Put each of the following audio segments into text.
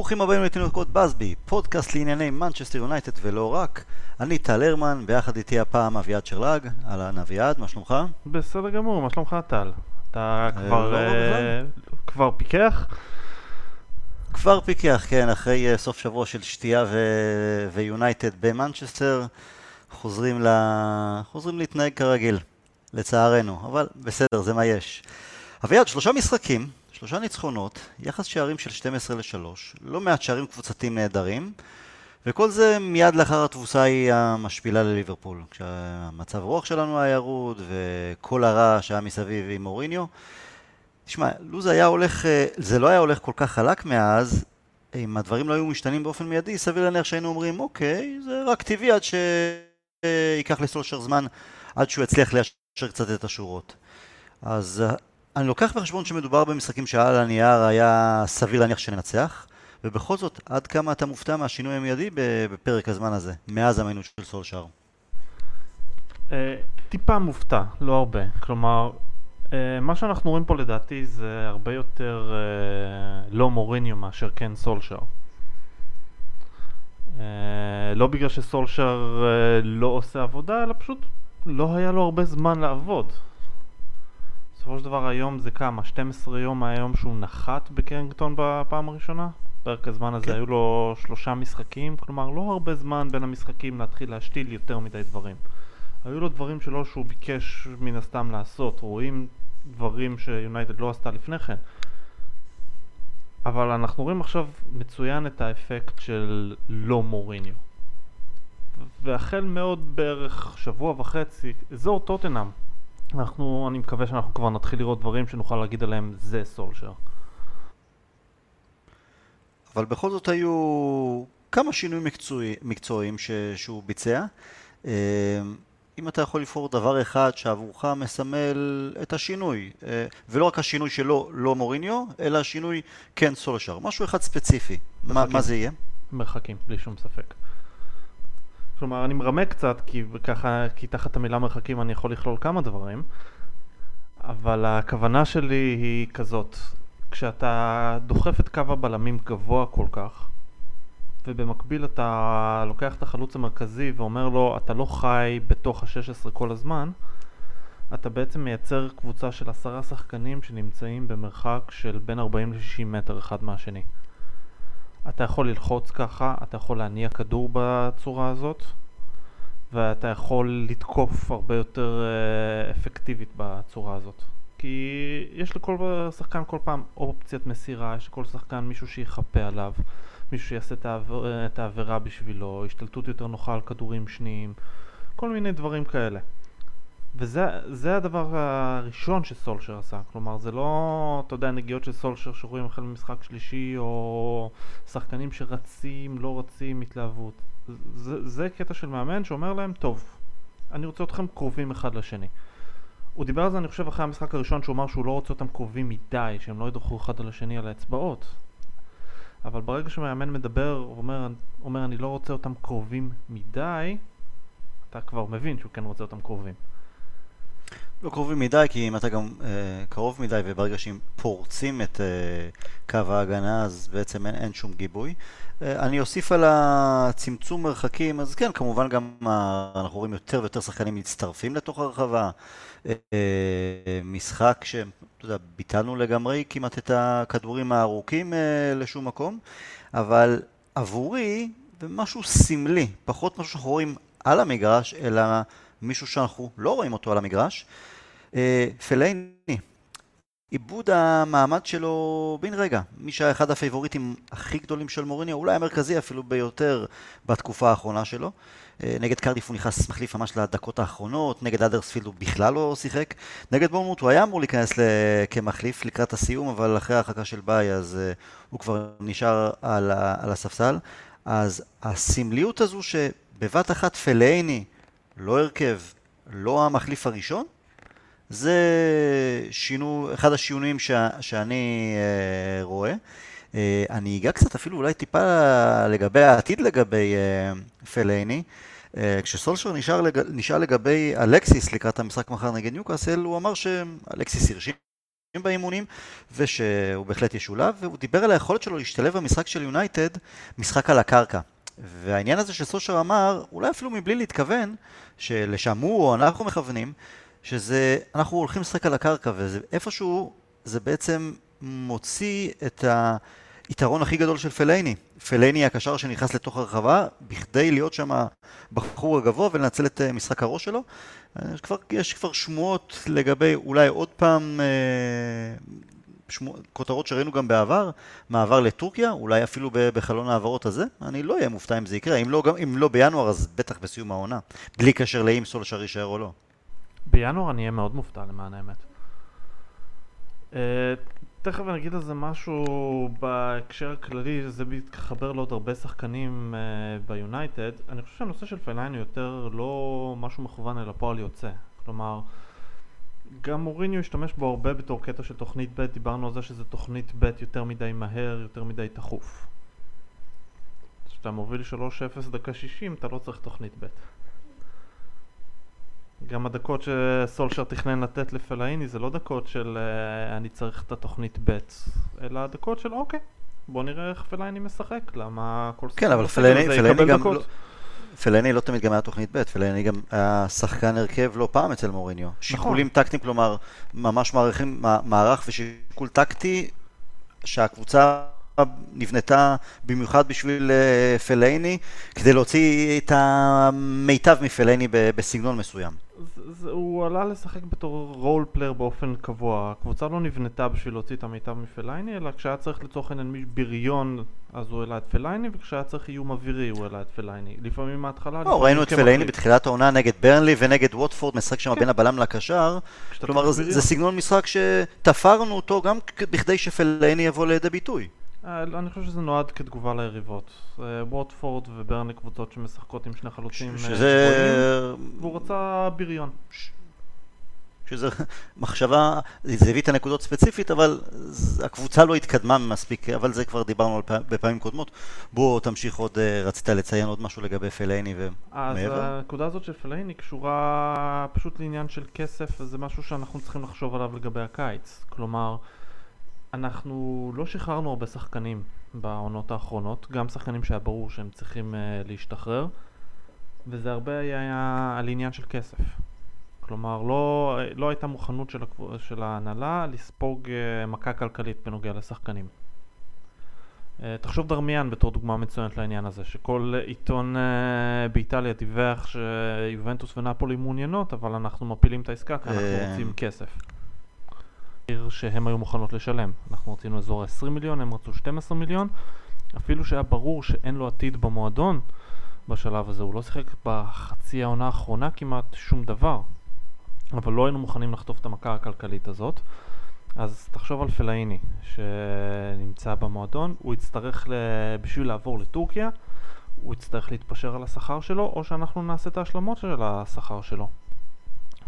ברוכים הבאים לתינוקות באזבי, פודקאסט לענייני מנצ'סטר יונייטד ולא רק. אני טל הרמן, ביחד איתי הפעם אביעד שרלג. אהלן אביעד, מה שלומך? בסדר גמור, מה שלומך טל? אתה אה, כבר, לא אה. כבר פיכח? כבר פיכח, כן, אחרי אה, סוף שבוע של שתייה ויונייטד במנצ'סטר, חוזרים, ל... חוזרים להתנהג כרגיל, לצערנו, אבל בסדר, זה מה יש. אביעד, שלושה משחקים, שלושה ניצחונות, יחס שערים של 12 ל-3, לא מעט שערים קבוצתיים נהדרים, וכל זה מיד לאחר התבוסה היא המשפילה לליברפול, כשהמצב רוח שלנו היה ירוד, וכל הרע שהיה מסביב עם מוריניו. תשמע, לו זה היה הולך, זה לא היה הולך כל כך חלק מאז, אם הדברים לא היו משתנים באופן מיידי, סביר להניח שהיינו אומרים, אוקיי, זה רק טבעי עד שייקח לסולשר זמן עד שהוא יצליח ליישר קצת את השורות. אז אני לוקח בחשבון שמדובר במשחקים שעל הנייר היה סביר להניח שננצח, ובכל זאת, עד כמה אתה מופתע מהשינוי המיידי בפרק הזמן הזה, מאז המיינות של סולשר? אה, טיפה מופתע, לא הרבה. כלומר, אה, מה שאנחנו רואים פה לדעתי זה הרבה יותר אה, לא מוריניו מאשר כן סולשר. אה, לא בגלל שסולשר אה, לא עושה עבודה, אלא פשוט לא היה לו הרבה זמן לעבוד. בסופו של דבר היום זה כמה? 12 יום מהיום שהוא נחת בקרינגטון בפעם הראשונה? פרק הזמן הזה כן. היו לו שלושה משחקים, כלומר לא הרבה זמן בין המשחקים להתחיל להשתיל יותר מדי דברים. היו לו דברים שלו שהוא ביקש מן הסתם לעשות, רואים דברים שיונייטד לא עשתה לפני כן. אבל אנחנו רואים עכשיו מצוין את האפקט של לא מוריניו. והחל מעוד בערך שבוע וחצי, אזור טוטנאם, אנחנו, אני מקווה שאנחנו כבר נתחיל לראות דברים שנוכל להגיד עליהם זה סולשר. אבל בכל זאת היו כמה שינויים מקצועי, מקצועיים ש, שהוא ביצע. אה, אם אתה יכול לבחור דבר אחד שעבורך מסמל את השינוי, אה, ולא רק השינוי שלו, לא מוריניו, אלא השינוי כן סולשר, משהו אחד ספציפי, מה, מרחקים. מה זה יהיה? מרחקים, בלי שום ספק. כלומר, אני מרמה קצת, כי ככה, כי תחת המילה מרחקים אני יכול לכלול כמה דברים, אבל הכוונה שלי היא כזאת, כשאתה דוחף את קו הבלמים גבוה כל כך, ובמקביל אתה לוקח את החלוץ המרכזי ואומר לו, אתה לא חי בתוך ה-16 כל הזמן, אתה בעצם מייצר קבוצה של עשרה שחקנים שנמצאים במרחק של בין 40 ל-60 מטר אחד מהשני. אתה יכול ללחוץ ככה, אתה יכול להניע כדור בצורה הזאת, ואתה יכול לתקוף הרבה יותר אה, אפקטיבית בצורה הזאת. כי יש לכל שחקן כל פעם אופציית מסירה, יש לכל שחקן מישהו שיחפה עליו, מישהו שיעשה את העבירה בשבילו, השתלטות יותר נוחה על כדורים שניים, כל מיני דברים כאלה. וזה זה הדבר הראשון שסולשר עשה, כלומר זה לא, אתה יודע, נגיעות של סולשר שרואים החל ממשחק שלישי או שחקנים שרצים, לא רצים, התלהבות. זה, זה קטע של מאמן שאומר להם, טוב, אני רוצה אתכם קרובים אחד לשני. הוא דיבר על זה אני חושב אחרי המשחק הראשון שהוא אמר שהוא לא רוצה אותם קרובים מדי, שהם לא ידרכו אחד על השני על האצבעות. אבל ברגע שמאמן מדבר, הוא אומר, אומר אני לא רוצה אותם קרובים מדי, אתה כבר מבין שהוא כן רוצה אותם קרובים. לא קרובים מדי, כי אם אתה גם אה, קרוב מדי וברגע שהם פורצים את אה, קו ההגנה אז בעצם אין, אין שום גיבוי. אה, אני אוסיף על הצמצום מרחקים, אז כן, כמובן גם אה, אנחנו רואים יותר ויותר שחקנים מצטרפים לתוך הרחבה. אה, משחק שאתה יודע, ביטלנו לגמרי כמעט את הכדורים הארוכים אה, לשום מקום, אבל עבורי זה משהו סמלי, פחות משהו שאנחנו רואים על המגרש, אלא מישהו שאנחנו לא רואים אותו על המגרש. אה, פלאיני, איבוד המעמד שלו בן רגע, מי שהיה אחד הפייבוריטים הכי גדולים של מוריניו, אולי המרכזי אפילו ביותר בתקופה האחרונה שלו. אה, נגד קרדיף הוא נכנס מחליף ממש לדקות האחרונות, נגד האדרספילד הוא בכלל לא שיחק. נגד בורנמות' הוא היה אמור להיכנס כמחליף לקראת הסיום, אבל אחרי ההרחקה של באיי אז אה, הוא כבר נשאר על, על הספסל. אז הסמליות הזו שבבת אחת פלאיני לא הרכב, לא המחליף הראשון, זה שינו, אחד השינויים ש, שאני אה, רואה. אה, אני אגע קצת אפילו אולי טיפה לגבי העתיד לגבי אה, פלאיני. אה, כשסולשר נשאר, לג... נשאל לגבי אלקסיס לקראת המשחק מחר נגד ניוקאסל, הוא אמר שאלקסיס הרשים באימונים, ושהוא בהחלט ישולב, והוא דיבר על היכולת שלו להשתלב במשחק של יונייטד, משחק על הקרקע. והעניין הזה שסולשר אמר, אולי אפילו מבלי להתכוון, שלשם הוא או אנחנו מכוונים, שזה, אנחנו הולכים לשחק על הקרקע, ואיפשהו זה בעצם מוציא את היתרון הכי גדול של פלאיני. פלאיני הקשר שנכנס לתוך הרחבה, בכדי להיות שם בחור הגבוה ולנצל את אה, משחק הראש שלו. יש כבר, יש כבר שמועות לגבי אולי עוד פעם אה, שמו, כותרות שראינו גם בעבר, מעבר לטורקיה, אולי אפילו בחלון ההעברות הזה, אני לא אהיה מופתע אם זה יקרה, אם לא, גם, אם לא בינואר אז בטח בסיום העונה, בלי קשר לאם סולשר יישאר או לא. בינואר אני אהיה מאוד מופתע למען האמת. Uh, תכף אני אגיד על זה משהו בהקשר הכללי, זה מתחבר לעוד הרבה שחקנים uh, ביונייטד. אני חושב שהנושא של פיילייני יותר לא משהו מכוון אלא פועל יוצא. כלומר, גם מוריניו השתמש בו הרבה בתור קטע של תוכנית ב', דיברנו על זה שזה תוכנית ב' יותר מדי מהר, יותר מדי תכוף. כשאתה מוביל 3-0 דקה 60 אתה לא צריך תוכנית ב'. גם הדקות שסולשר תכנן לתת לפלאיני זה לא דקות של uh, אני צריך את התוכנית ב', אלא דקות של אוקיי, בוא נראה איך פלאיני משחק, למה כל כן, אבל פלאיני, פלאיני גם לא, פלאיני לא תמיד גם היה תוכנית ב', פלאיני גם היה שחקן הרכב לא פעם אצל מוריניו. נכון. שיקולים טקטיים, כלומר, ממש מערכים, מערך ושיקול טקטי שהקבוצה נבנתה במיוחד בשביל אה, פלאיני, כדי להוציא את המיטב מפלאיני בסגנון מסוים. זה, הוא עלה לשחק בתור role player באופן קבוע. הקבוצה לא נבנתה בשביל להוציא את המיטב מפלאיני, אלא כשהיה צריך לצורך העניין בריון, אז הוא העלה את פלאיני, וכשהיה צריך איום אווירי הוא העלה את פלאיני. לפעמים מההתחלה... לא, ראינו את פלאיני בתחילת העונה נגד ברנלי ונגד ווטפורד, משחק שם כן. בין הבלם לקשר. כלומר, זה, זה סגנון משחק שתפרנו אותו גם בכדי שפלאיני יבוא לידי ביטוי. אה, אני חושב שזה נועד כתגובה ליריבות. ווטפורד וברנלי קבוצות שמשחקות עם שני חלוצים אה, שזה... והוא רצה בריון. שזה מחשבה, זה הביא את הנקודות ספציפית, אבל הקבוצה לא התקדמה מספיק, אבל זה כבר דיברנו על פעם, בפעמים קודמות. בוא תמשיך עוד, אה, רצית לציין עוד משהו לגבי פלייני ומעבר? אז הנקודה הזאת של פלייני קשורה פשוט לעניין של כסף, וזה משהו שאנחנו צריכים לחשוב עליו לגבי הקיץ. כלומר, אנחנו לא שחררנו הרבה שחקנים בעונות האחרונות, גם שחקנים שהיה ברור שהם צריכים uh, להשתחרר, וזה הרבה היה על עניין של כסף. כלומר, לא, לא הייתה מוכנות של, הקב... של ההנהלה לספוג uh, מכה כלכלית בנוגע לשחקנים. Uh, תחשוב דרמיאן בתור דוגמה מצוינת לעניין הזה, שכל עיתון uh, באיטליה דיווח שיובנטוס ונפולי מעוניינות, אבל אנחנו מפילים את העסקה כי אנחנו רוצים כסף. שהם היו מוכנות לשלם. אנחנו רצינו אזור ה-20 מיליון, הם רצו 12 מיליון. אפילו שהיה ברור שאין לו עתיד במועדון בשלב הזה, הוא לא שיחק בחצי העונה האחרונה כמעט שום דבר. אבל לא היינו מוכנים לחטוף את המכה הכלכלית הזאת. אז תחשוב על פלאיני שנמצא במועדון, הוא יצטרך, בשביל לעבור לטורקיה, הוא יצטרך להתפשר על השכר שלו, או שאנחנו נעשה את ההשלמות של השכר שלו.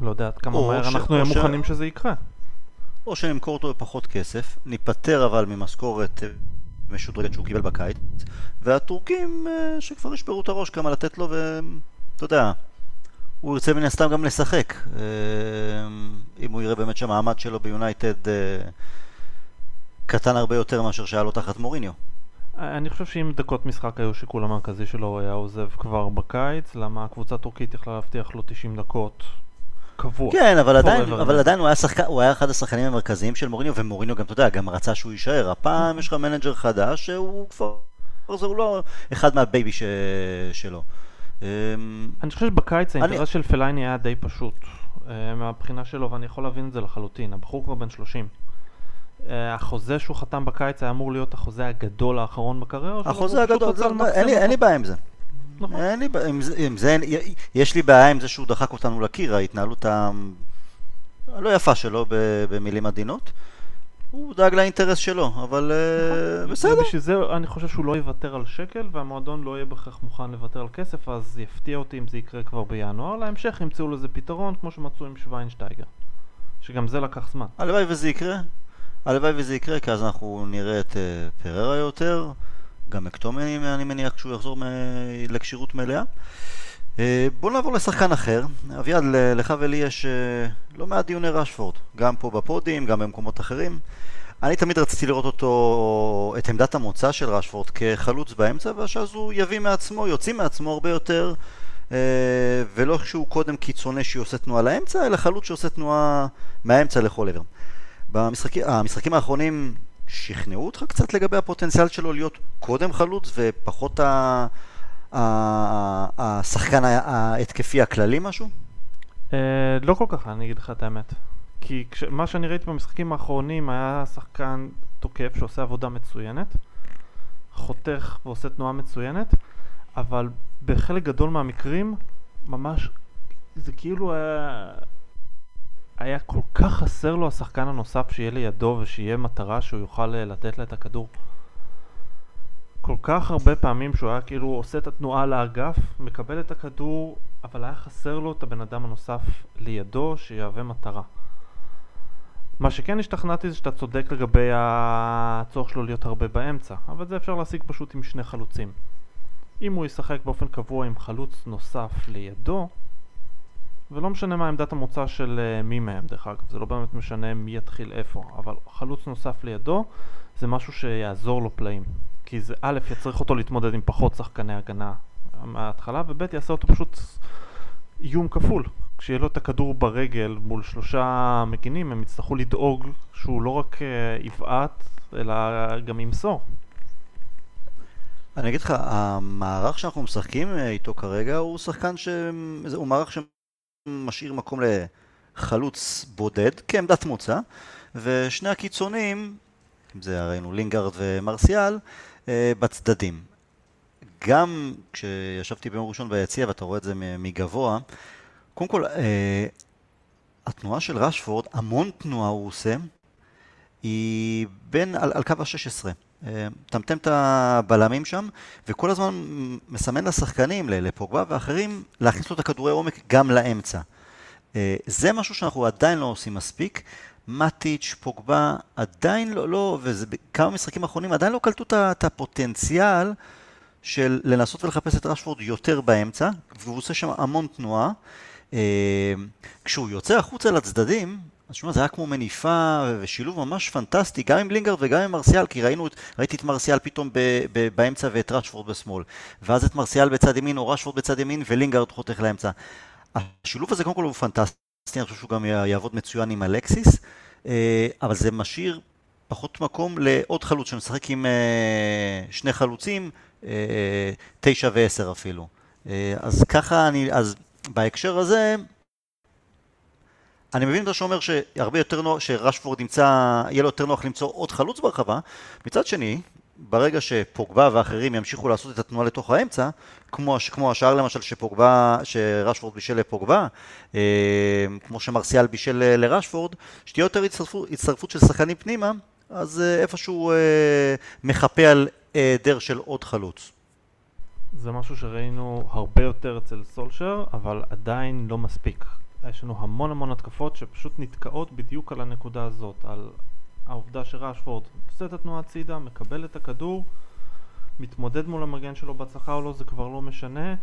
לא יודע עד כמה מהר אנחנו נהיה מוכנים שזה יקרה. או שנמכור אותו בפחות כסף, ניפטר אבל ממשכורת אה, משודרגת שהוא קיבל בקיץ, והטורקים אה, שכבר ישברו את הראש כמה לתת לו, ואתה יודע, הוא ירצה מן הסתם גם לשחק. אה, אם הוא יראה באמת שהמעמד שלו ביונייטד קטן הרבה יותר מאשר שהיה לו תחת מוריניו. אני חושב שאם דקות משחק היו שיקול המרכזי שלו, הוא היה עוזב כבר בקיץ, למה הקבוצה הטורקית יכלה להבטיח לו 90 דקות קבוע. כן, אבל עדיין, אבל עדיין הוא, היה שחק... הוא היה אחד השחקנים המרכזיים של מוריניו, ומוריניו גם, אתה יודע, גם רצה שהוא יישאר. הפעם יש לך מנג'ר חדש, שהוא כבר... זה הוא לא אחד מה baby ש... שלו. אמ, אני חושב שבקיץ האינטרס אני... של פלייני היה די פשוט, אה, מהבחינה שלו, ואני יכול להבין את זה לחלוטין. הבחור כבר בן 30. אה, החוזה שהוא חתם בקיץ היה אמור להיות החוזה הגדול האחרון בקריירה שלו. החוזה הגדול, אין לי בעיה עם זה. נכון. אין לי בעיה, עם זה, עם זה, יש לי בעיה עם זה שהוא דחק אותנו לקיר, ההתנהלות הלא יפה שלו במילים עדינות. הוא דאג לאינטרס שלו, אבל אה, נכון. בסדר. ובשביל זה אני חושב שהוא לא יוותר על שקל, והמועדון לא יהיה בהכרח מוכן לוותר על כסף, אז יפתיע אותי אם זה יקרה כבר בינואר. להמשך ימצאו לזה פתרון, כמו שמצאו עם שוויינשטייגר. שגם זה לקח זמן. הלוואי וזה יקרה. הלוואי וזה יקרה, כי אז אנחנו נראה את uh, פררה יותר. גם מקטומני, אני מניח שהוא יחזור מ... לכשירות מלאה. אה, בוא נעבור לשחקן אחר. אביעד, לך ולי יש אה, לא מעט דיוני רשפורד, גם פה בפודים, גם במקומות אחרים. אני תמיד רציתי לראות אותו, את עמדת המוצא של רשפורד כחלוץ באמצע, ואז הוא יביא מעצמו, יוציא מעצמו הרבה יותר, אה, ולא שהוא קודם קיצוני שעושה תנועה לאמצע, אלא חלוץ שעושה תנועה מהאמצע לכל עבר. במשחקים, המשחקים האחרונים שכנעו אותך קצת לגבי הפוטנציאל שלו להיות קודם חלוץ ופחות ה... השחקן ההתקפי הכללי משהו? אה, לא כל כך, אני אגיד לך את האמת. כי מה שאני ראיתי במשחקים האחרונים היה שחקן תוקף שעושה עבודה מצוינת, חותך ועושה תנועה מצוינת, אבל בחלק גדול מהמקרים ממש זה כאילו היה, היה כל כך חסר לו השחקן הנוסף שיהיה לידו ושיהיה מטרה שהוא יוכל אה, לתת לה את הכדור. כל כך הרבה פעמים שהוא היה כאילו עושה את התנועה לאגף, מקבל את הכדור, אבל היה חסר לו את הבן אדם הנוסף לידו שיהווה מטרה. מה שכן השתכנעתי זה שאתה צודק לגבי הצורך שלו להיות הרבה באמצע, אבל זה אפשר להשיג פשוט עם שני חלוצים. אם הוא ישחק באופן קבוע עם חלוץ נוסף לידו, ולא משנה מה עמדת המוצא של uh, מי מהם דרך אגב, זה לא באמת משנה מי יתחיל איפה, אבל חלוץ נוסף לידו זה משהו שיעזור לו פלאים. כי זה א', יצריך אותו להתמודד עם פחות שחקני הגנה מההתחלה, וב', יעשה אותו פשוט איום כפול. כשיהיה לו את הכדור ברגל מול שלושה מגינים, הם יצטרכו לדאוג שהוא לא רק uh, יבעט, אלא גם ימסור. אני אגיד לך, המערך שאנחנו משחקים אה, איתו כרגע הוא שחקן ש... הוא מערך שמשאיר מקום לחלוץ בודד כעמדת מוצא, ושני הקיצונים, אם זה ראינו לינגארד ומרסיאל, אה, בצדדים. גם כשישבתי ביום ראשון ביציע ואתה רואה את זה מגבוה, קודם כל, אה, התנועה של רשפורד, המון תנועה הוא עושה, היא בין, על, על קו ה-16. אה, מטמטם את הבלמים שם, וכל הזמן מסמן לשחקנים, לפוגבה ואחרים, להכניס לו את הכדורי עומק גם לאמצע. זה משהו שאנחנו עדיין לא עושים מספיק. מטיץ', פוגבה, עדיין לא, לא וזה בכמה משחקים אחרונים, עדיין לא קלטו את הפוטנציאל של לנסות ולחפש את רשפורד יותר באמצע, והוא עושה שם המון תנועה. אה, כשהוא יוצא החוצה לצדדים, אז שומע, זה היה כמו מניפה ושילוב ממש פנטסטי, גם עם לינגרד וגם עם מרסיאל, כי ראינו, ראיתי את מרסיאל פתאום ב, ב, באמצע ואת רשפורד בשמאל, ואז את מרסיאל בצד ימין או רשפורד בצד ימין ולינגרד חותך לאמצע. השילוב הזה קודם כל הוא פנטסטי. אני חושב שהוא גם יעבוד מצוין עם אלקסיס, אה, אבל זה משאיר פחות מקום לעוד חלוץ שמשחק עם אה, שני חלוצים, אה, תשע ועשר אפילו. אז ככה אני, אז בהקשר הזה, אני מבין את שאומר שהרבה יותר נוח, שרשפורד ימצא, יהיה לו יותר נוח למצוא עוד חלוץ ברחבה. מצד שני, ברגע שפוגבה ואחרים ימשיכו לעשות את התנועה לתוך האמצע, כמו, כמו השאר למשל שפוגבה, שרשפורד בישל לפוגבה, אה, כמו שמרסיאל בישל לרשפורד, שתהיה יותר הצטרפות, הצטרפות של שחקנים פנימה, אז אה, איפשהו אה, מחפה על היעדר של עוד חלוץ. זה משהו שראינו הרבה יותר אצל סולשר, אבל עדיין לא מספיק. יש לנו המון המון התקפות שפשוט נתקעות בדיוק על הנקודה הזאת, על העובדה שרשפורד עושה את התנועה הצידה, מקבל את הכדור, מתמודד מול המגן שלו בהצלחה או לא זה כבר לא משנה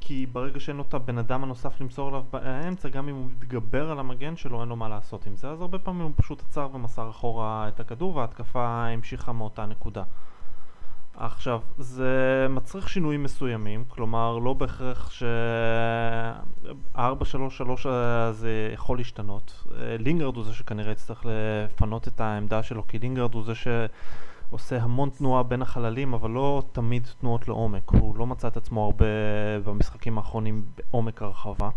כי ברגע שאין לו את הבן אדם הנוסף למסור עליו באמצע גם אם הוא מתגבר על המגן שלו אין לו מה לעשות עם זה. אז הרבה פעמים הוא פשוט עצר ומסר אחורה את הכדור וההתקפה המשיכה מאותה נקודה עכשיו, זה מצריך שינויים מסוימים, כלומר לא בהכרח ש-4-3-3 זה יכול להשתנות. לינגרד הוא זה שכנראה יצטרך לפנות את העמדה שלו, כי לינגרד הוא זה שעושה המון תנועה בין החללים, אבל לא תמיד תנועות לעומק. הוא לא מצא את עצמו הרבה במשחקים האחרונים בעומק הרחבה.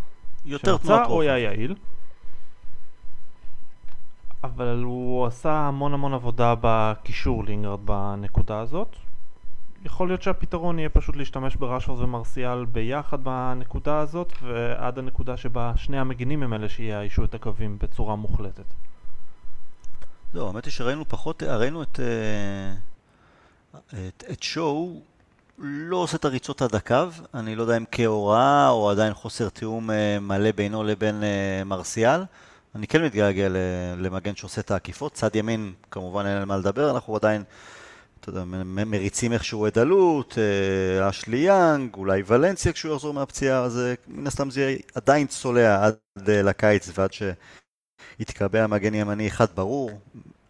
יותר תנועות רוחב. הוא היה יעיל. אבל הוא עשה המון המון עבודה בקישור לינגרד בנקודה הזאת. יכול להיות שהפתרון יהיה פשוט להשתמש בראשפורד ומרסיאל ביחד בנקודה הזאת ועד הנקודה שבה שני המגינים הם אלה שיאיישו את הקווים בצורה מוחלטת. לא, האמת היא שראינו פחות, ראינו את, אה, את, את שואו לא עושה את הריצות עד הקו, אני לא יודע אם כהוראה או עדיין חוסר תיאום אה, מלא בינו לבין אה, מרסיאל. אני כן מתגעגע למגן שעושה את העקיפות, צד ימין כמובן אין על מה לדבר, אנחנו עדיין יודע, מריצים איכשהו את עלות, אה, אשלי יאנג, אולי ולנסיה כשהוא יחזור מהפציעה, אז מן הסתם זה עדיין צולע עד לקיץ ועד שיתקבע מגן ימני אחד ברור.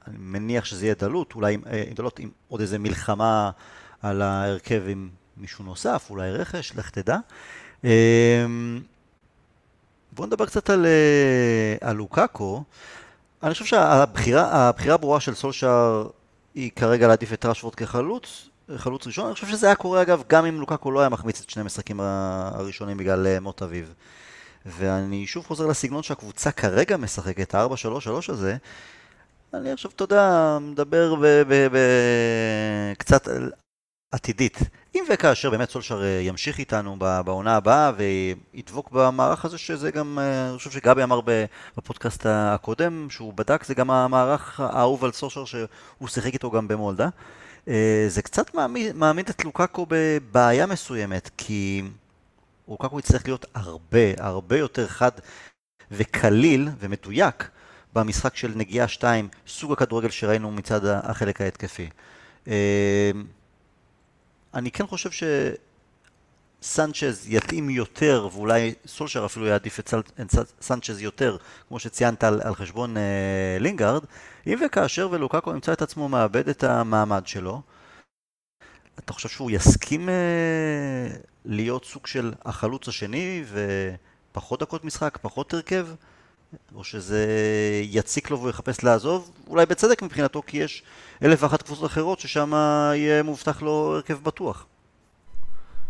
אני מניח שזה יהיה דלות, אולי עם, דלות עם עוד איזה מלחמה על ההרכב עם מישהו נוסף, אולי רכש, לך תדע. בואו נדבר קצת על, על לוקאקו. אני חושב שהבחירה הברורה של סולשאר היא כרגע להעדיף את רשוורד כחלוץ, חלוץ ראשון. אני חושב שזה היה קורה אגב גם אם לוקאקו לא היה מחמיץ את שני המשחקים הראשונים בגלל אה, מות אביו. ואני שוב חוזר לסגנון שהקבוצה כרגע משחקת, ה-4-3-3 הזה. אני עכשיו, אתה יודע, מדבר קצת עתידית. אם וכאשר באמת סולשר אה, ימשיך איתנו בעונה הבאה וידבוק במערך הזה, שזה גם, אה, אני חושב שגבי אמר בפודקאסט הקודם, שהוא בדק, זה גם המערך האהוב על סולשר שהוא שיחק איתו גם במולדה. אה, זה קצת מעמיד, מעמיד את לוקאקו בבעיה מסוימת, כי לוקאקו יצטרך להיות הרבה, הרבה יותר חד וקליל ומדויק במשחק של נגיעה 2, סוג הכדורגל שראינו מצד החלק ההתקפי. אני כן חושב שסנצ'ז יתאים יותר, ואולי סולשר אפילו יעדיף את סנצ'ז יותר, כמו שציינת על, על חשבון אה, לינגארד, אם וכאשר ולוקקו ימצא את עצמו מאבד את המעמד שלו, אתה חושב שהוא יסכים אה, להיות סוג של החלוץ השני ופחות דקות משחק, פחות הרכב? או שזה יציק לו והוא יחפש לעזוב, אולי בצדק מבחינתו, כי יש אלף ואחת קבוצות אחרות ששם יהיה מובטח לו הרכב בטוח.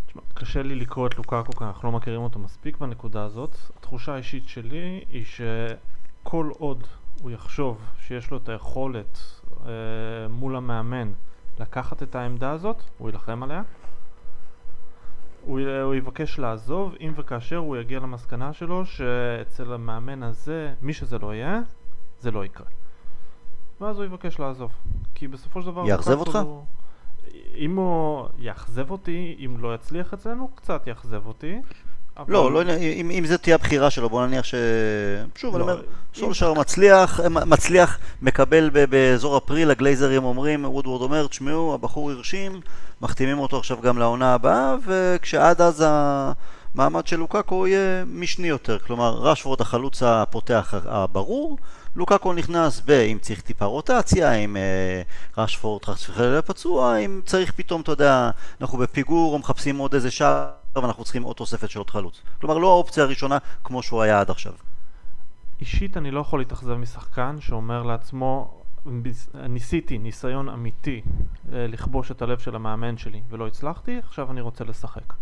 תשמע, קשה לי לקרוא את לוקאקו כי אנחנו לא מכירים אותו מספיק בנקודה הזאת. התחושה האישית שלי היא שכל עוד הוא יחשוב שיש לו את היכולת אה, מול המאמן לקחת את העמדה הזאת, הוא יילחם עליה. הוא, הוא יבקש לעזוב אם וכאשר הוא יגיע למסקנה שלו שאצל המאמן הזה, מי שזה לא יהיה, זה לא יקרה. ואז הוא יבקש לעזוב. כי בסופו של דבר... יאכזב אותך? הוא... אם הוא יאכזב אותי, אם לא יצליח אצלנו, קצת יאכזב אותי. אבל... לא, לא, אם, אם זה תהיה הבחירה שלו, בוא נניח ש... שוב, לא, אני אומר, סולשר מצליח, מצליח, מקבל באזור אפריל, הגלייזרים אומרים, וודוורד אומר, תשמעו, הבחור הרשים, מחתימים אותו עכשיו גם לעונה הבאה, וכשעד אז המעמד של לוקאקו יהיה משני יותר. כלומר, רשוורד החלוץ הפותח הברור, לוקאקו נכנס ב... אם צריך טיפה רוטציה, אם אה, רשפורד חס וחלילה פצוע, אם צריך פתאום, אתה יודע, אנחנו בפיגור או מחפשים עוד איזה שער ואנחנו צריכים עוד תוספת של עוד חלוץ. כלומר, לא האופציה הראשונה כמו שהוא היה עד עכשיו. אישית אני לא יכול להתאכזב משחקן שאומר לעצמו, ניסיתי ניסיון אמיתי אה, לכבוש את הלב של המאמן שלי ולא הצלחתי, עכשיו אני רוצה לשחק.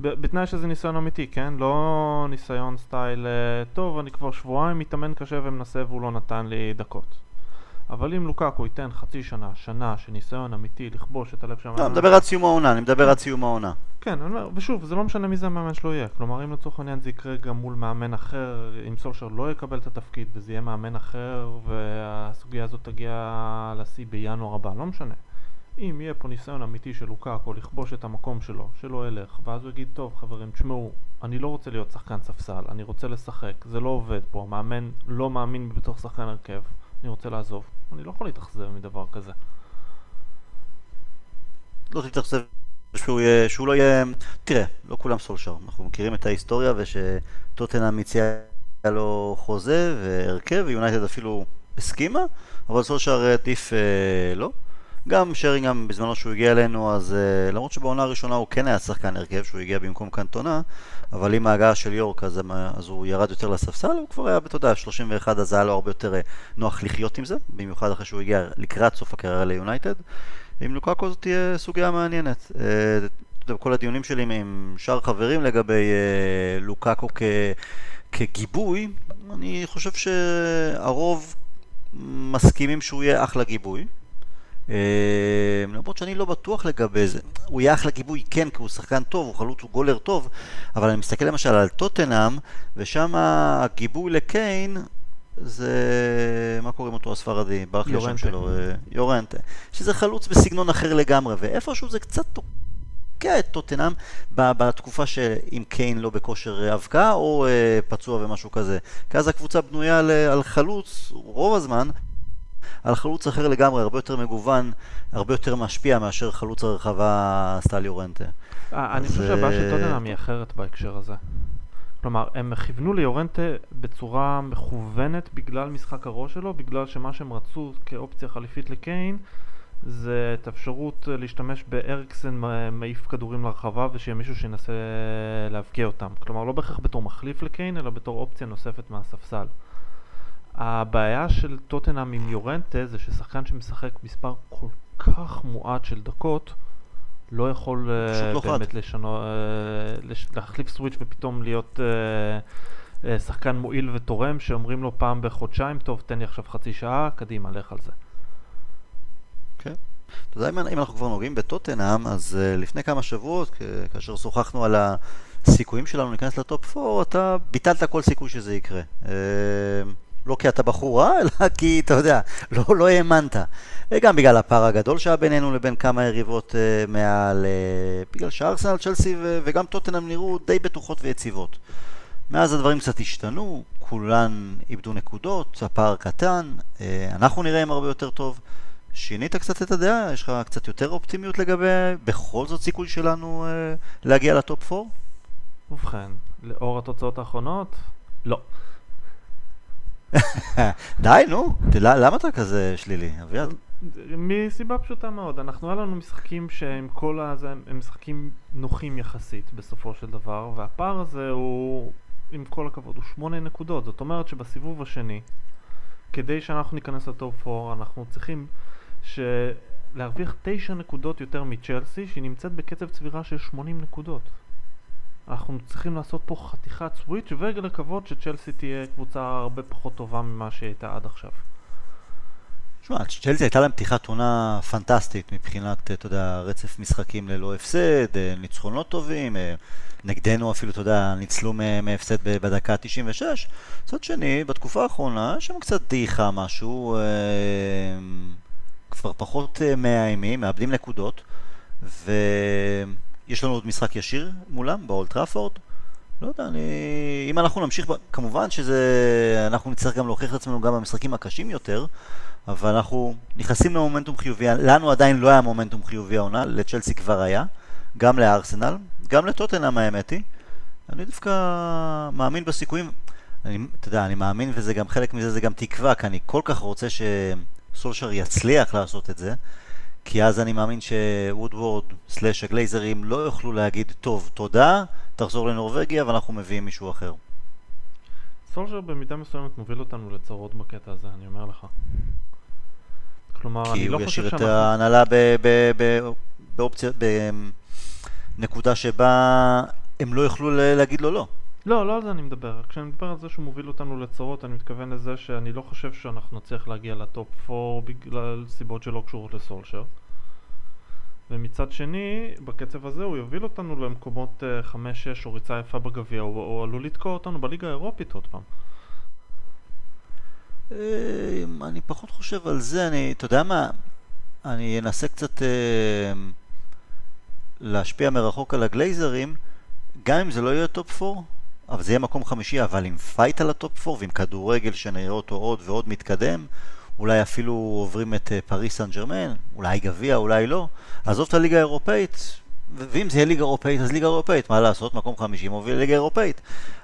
בתנאי שזה ניסיון אמיתי, כן? לא ניסיון סטייל, אה, טוב, אני כבר שבועיים מתאמן קשה ומנסה והוא לא נתן לי דקות. אבל אם לוקקו ייתן חצי שנה, שנה של ניסיון אמיתי לכבוש את הלב של המאמן... לא, אני מדבר עד סיום העונה, אני מדבר עד סיום העונה. כן, אני אומר, ושוב, זה לא משנה מי זה המאמן שלו יהיה. כלומר, אם לצורך העניין זה יקרה גם מול מאמן אחר, אם סולשר לא יקבל את התפקיד וזה יהיה מאמן אחר, והסוגיה הזאת תגיע לשיא בינואר הבא, לא משנה. אם יהיה פה ניסיון אמיתי של לוקאקו לכבוש את המקום שלו, שלא ילך, ואז הוא יגיד, טוב חברים, תשמעו, אני לא רוצה להיות שחקן ספסל, אני רוצה לשחק, זה לא עובד פה, המאמן לא מאמין בתוך שחקן הרכב, אני רוצה לעזוב. אני לא יכול להתאכזב מדבר כזה. לא תתאכזב שהוא, יהיה, שהוא לא יהיה... תראה, לא כולם סולשר, אנחנו מכירים את ההיסטוריה ושטוטנאם הציע לו חוזה והרכב, ויונייטד אפילו הסכימה, אבל סולשר עדיף אה, לא. גם שרינגהם בזמנו שהוא הגיע אלינו, אז uh, למרות שבעונה הראשונה הוא כן היה שחקן הרכב, שהוא הגיע במקום קנטונה, אבל עם ההגעה של יורק אז, אז הוא ירד יותר לספסל, הוא כבר היה, אתה יודע, 31, אז היה לו הרבה יותר uh, נוח לחיות עם זה, במיוחד אחרי שהוא הגיע לקראת סוף הקריירה ליונייטד. עם לוקאקו זאת תהיה סוגיה מעניינת. כל הדיונים שלי עם שאר חברים לגבי uh, לוקאקו כ, כגיבוי, אני חושב שהרוב מסכימים שהוא יהיה אחלה גיבוי. אמ, למרות שאני לא בטוח לגבי זה. הוא יהיה אחלה גיבוי, כן, כי הוא שחקן טוב, הוא חלוץ, הוא גולר טוב, אבל אני מסתכל למשל על טוטנאם, ושם הגיבוי לקיין זה... מה קוראים אותו הספרדי? ברח לי השם שלו. אה, יורנטה. שזה חלוץ בסגנון אחר לגמרי, ואיפשהו זה קצת תוקע את טוטנאם בתקופה שאם קיין לא בכושר אבקה או אה, פצוע ומשהו כזה. כי אז הקבוצה בנויה על חלוץ רוב הזמן. על חלוץ אחר לגמרי, הרבה יותר מגוון, הרבה יותר משפיע מאשר חלוץ הרחבה סטל יורנטה. אה, אני חושב שהבעיה של טוטנאם היא אחרת בהקשר הזה. כלומר, הם כיוונו ליורנטה בצורה מכוונת בגלל משחק הראש שלו, בגלל שמה שהם רצו כאופציה חליפית לקיין זה את האפשרות להשתמש באריקסן מעיף כדורים לרחבה ושיהיה מישהו שינסה להבקיע אותם. כלומר, לא בהכרח בתור מחליף לקיין, אלא בתור אופציה נוספת מהספסל. הבעיה של טוטנאם עם יורנטה זה ששחקן שמשחק מספר כל כך מועט של דקות לא יכול uh, לא באמת לשנות, uh, לש, להחליף סוויץ' ופתאום להיות uh, uh, שחקן מועיל ותורם שאומרים לו פעם בחודשיים, טוב תן לי עכשיו חצי שעה, קדימה, לך על זה. כן. אתה יודע, אם אנחנו כבר נוגעים בטוטנאם, אז uh, לפני כמה שבועות, כאשר שוחחנו על הסיכויים שלנו להיכנס לטופ 4, אתה ביטלת כל סיכוי שזה יקרה. Uh, לא כי אתה בחור רע, אלא כי, אתה יודע, לא, לא האמנת. וגם בגלל הפער הגדול שהיה בינינו לבין כמה יריבות uh, מעל, uh, בגלל שארסנל, צ'לסי וגם טוטנאם נראו די בטוחות ויציבות. מאז הדברים קצת השתנו, כולן איבדו נקודות, הפער קטן, uh, אנחנו נראה עם הרבה יותר טוב. שינית קצת את הדעה? יש לך קצת יותר אופטימיות לגבי בכל זאת סיכוי שלנו uh, להגיע לטופ 4? ובכן, לאור התוצאות האחרונות, לא. די, נו, למה אתה כזה שלילי, אביעד? מסיבה פשוטה מאוד, אנחנו, היה לנו משחקים שהם כל הזה, הם משחקים נוחים יחסית בסופו של דבר, והפער הזה הוא, עם כל הכבוד, הוא שמונה נקודות, זאת אומרת שבסיבוב השני, כדי שאנחנו ניכנס לטופ 4, אנחנו צריכים ש... להרוויח תשע נקודות יותר מצ'לסי, שהיא נמצאת בקצב צבירה של 80 נקודות. אנחנו צריכים לעשות פה חתיכת סוויץ' ולקוות שצ'לסי תהיה קבוצה הרבה פחות טובה ממה שהיא הייתה עד עכשיו. תשמע, צ'לסי הייתה להם פתיחת עונה פנטסטית מבחינת, אתה יודע, רצף משחקים ללא הפסד, אה, ניצחונות טובים, אה, נגדנו אפילו, אתה יודע, ניצלו מהפסד בדקה ה-96. מצד שני, בתקופה האחרונה יש שם קצת דעיכה משהו, אה, כבר פחות מאיימים, מאבדים נקודות, ו... יש לנו עוד משחק ישיר מולם באולט טראפורד. לא יודע, אני... אם אנחנו נמשיך. כמובן שזה... אנחנו נצטרך גם להוכיח את עצמנו גם במשחקים הקשים יותר, אבל אנחנו נכנסים למומנטום חיובי. לנו עדיין לא היה מומנטום חיובי העונה, לצ'לסי כבר היה, גם לארסנל, גם לטוטנאם האמת היא. אני דווקא מאמין בסיכויים. אני, אתה יודע, אני מאמין וזה גם חלק מזה, זה גם תקווה, כי אני כל כך רוצה שסולשר יצליח לעשות את זה. כי אז אני מאמין שוודוורד סלאש הגלייזרים לא יוכלו להגיד, טוב, תודה, תחזור לנורבגיה ואנחנו מביאים מישהו אחר. סולשר במידה מסוימת מוביל אותנו לצרות בקטע הזה, אני אומר לך. כלומר, אני לא חושב שאנחנו... כי הוא ישאיר את ההנהלה באופציה, בנקודה שבה הם לא יוכלו להגיד לו לא. לא, לא על זה אני מדבר. כשאני מדבר על זה שהוא מוביל אותנו לצרות, אני מתכוון לזה שאני לא חושב שאנחנו נצליח להגיע לטופ 4 בגלל סיבות שלא קשורות לסולשר. ומצד שני, בקצב הזה הוא יוביל אותנו למקומות 5-6 אה, או ריצה יפה בגביע, הוא עלול לתקוע אותנו בליגה האירופית עוד פעם. אמ, אני פחות חושב על זה, אני, אתה יודע מה, אני אנסה קצת אה, להשפיע מרחוק על הגלייזרים, גם אם זה לא יהיה top 4, אבל זה יהיה מקום חמישי, אבל עם fight על ה top 4 ועם כדורגל שנראה אותו עוד ועוד מתקדם, אולי אפילו עוברים את אה, פריס סן ג'רמן, אולי גביע, אולי לא. עזוב את הליגה האירופאית, ואם זה יהיה ליגה אירופאית, אז ליגה אירופאית, מה לעשות, מקום חמישי מוביל ליגה אירופאית.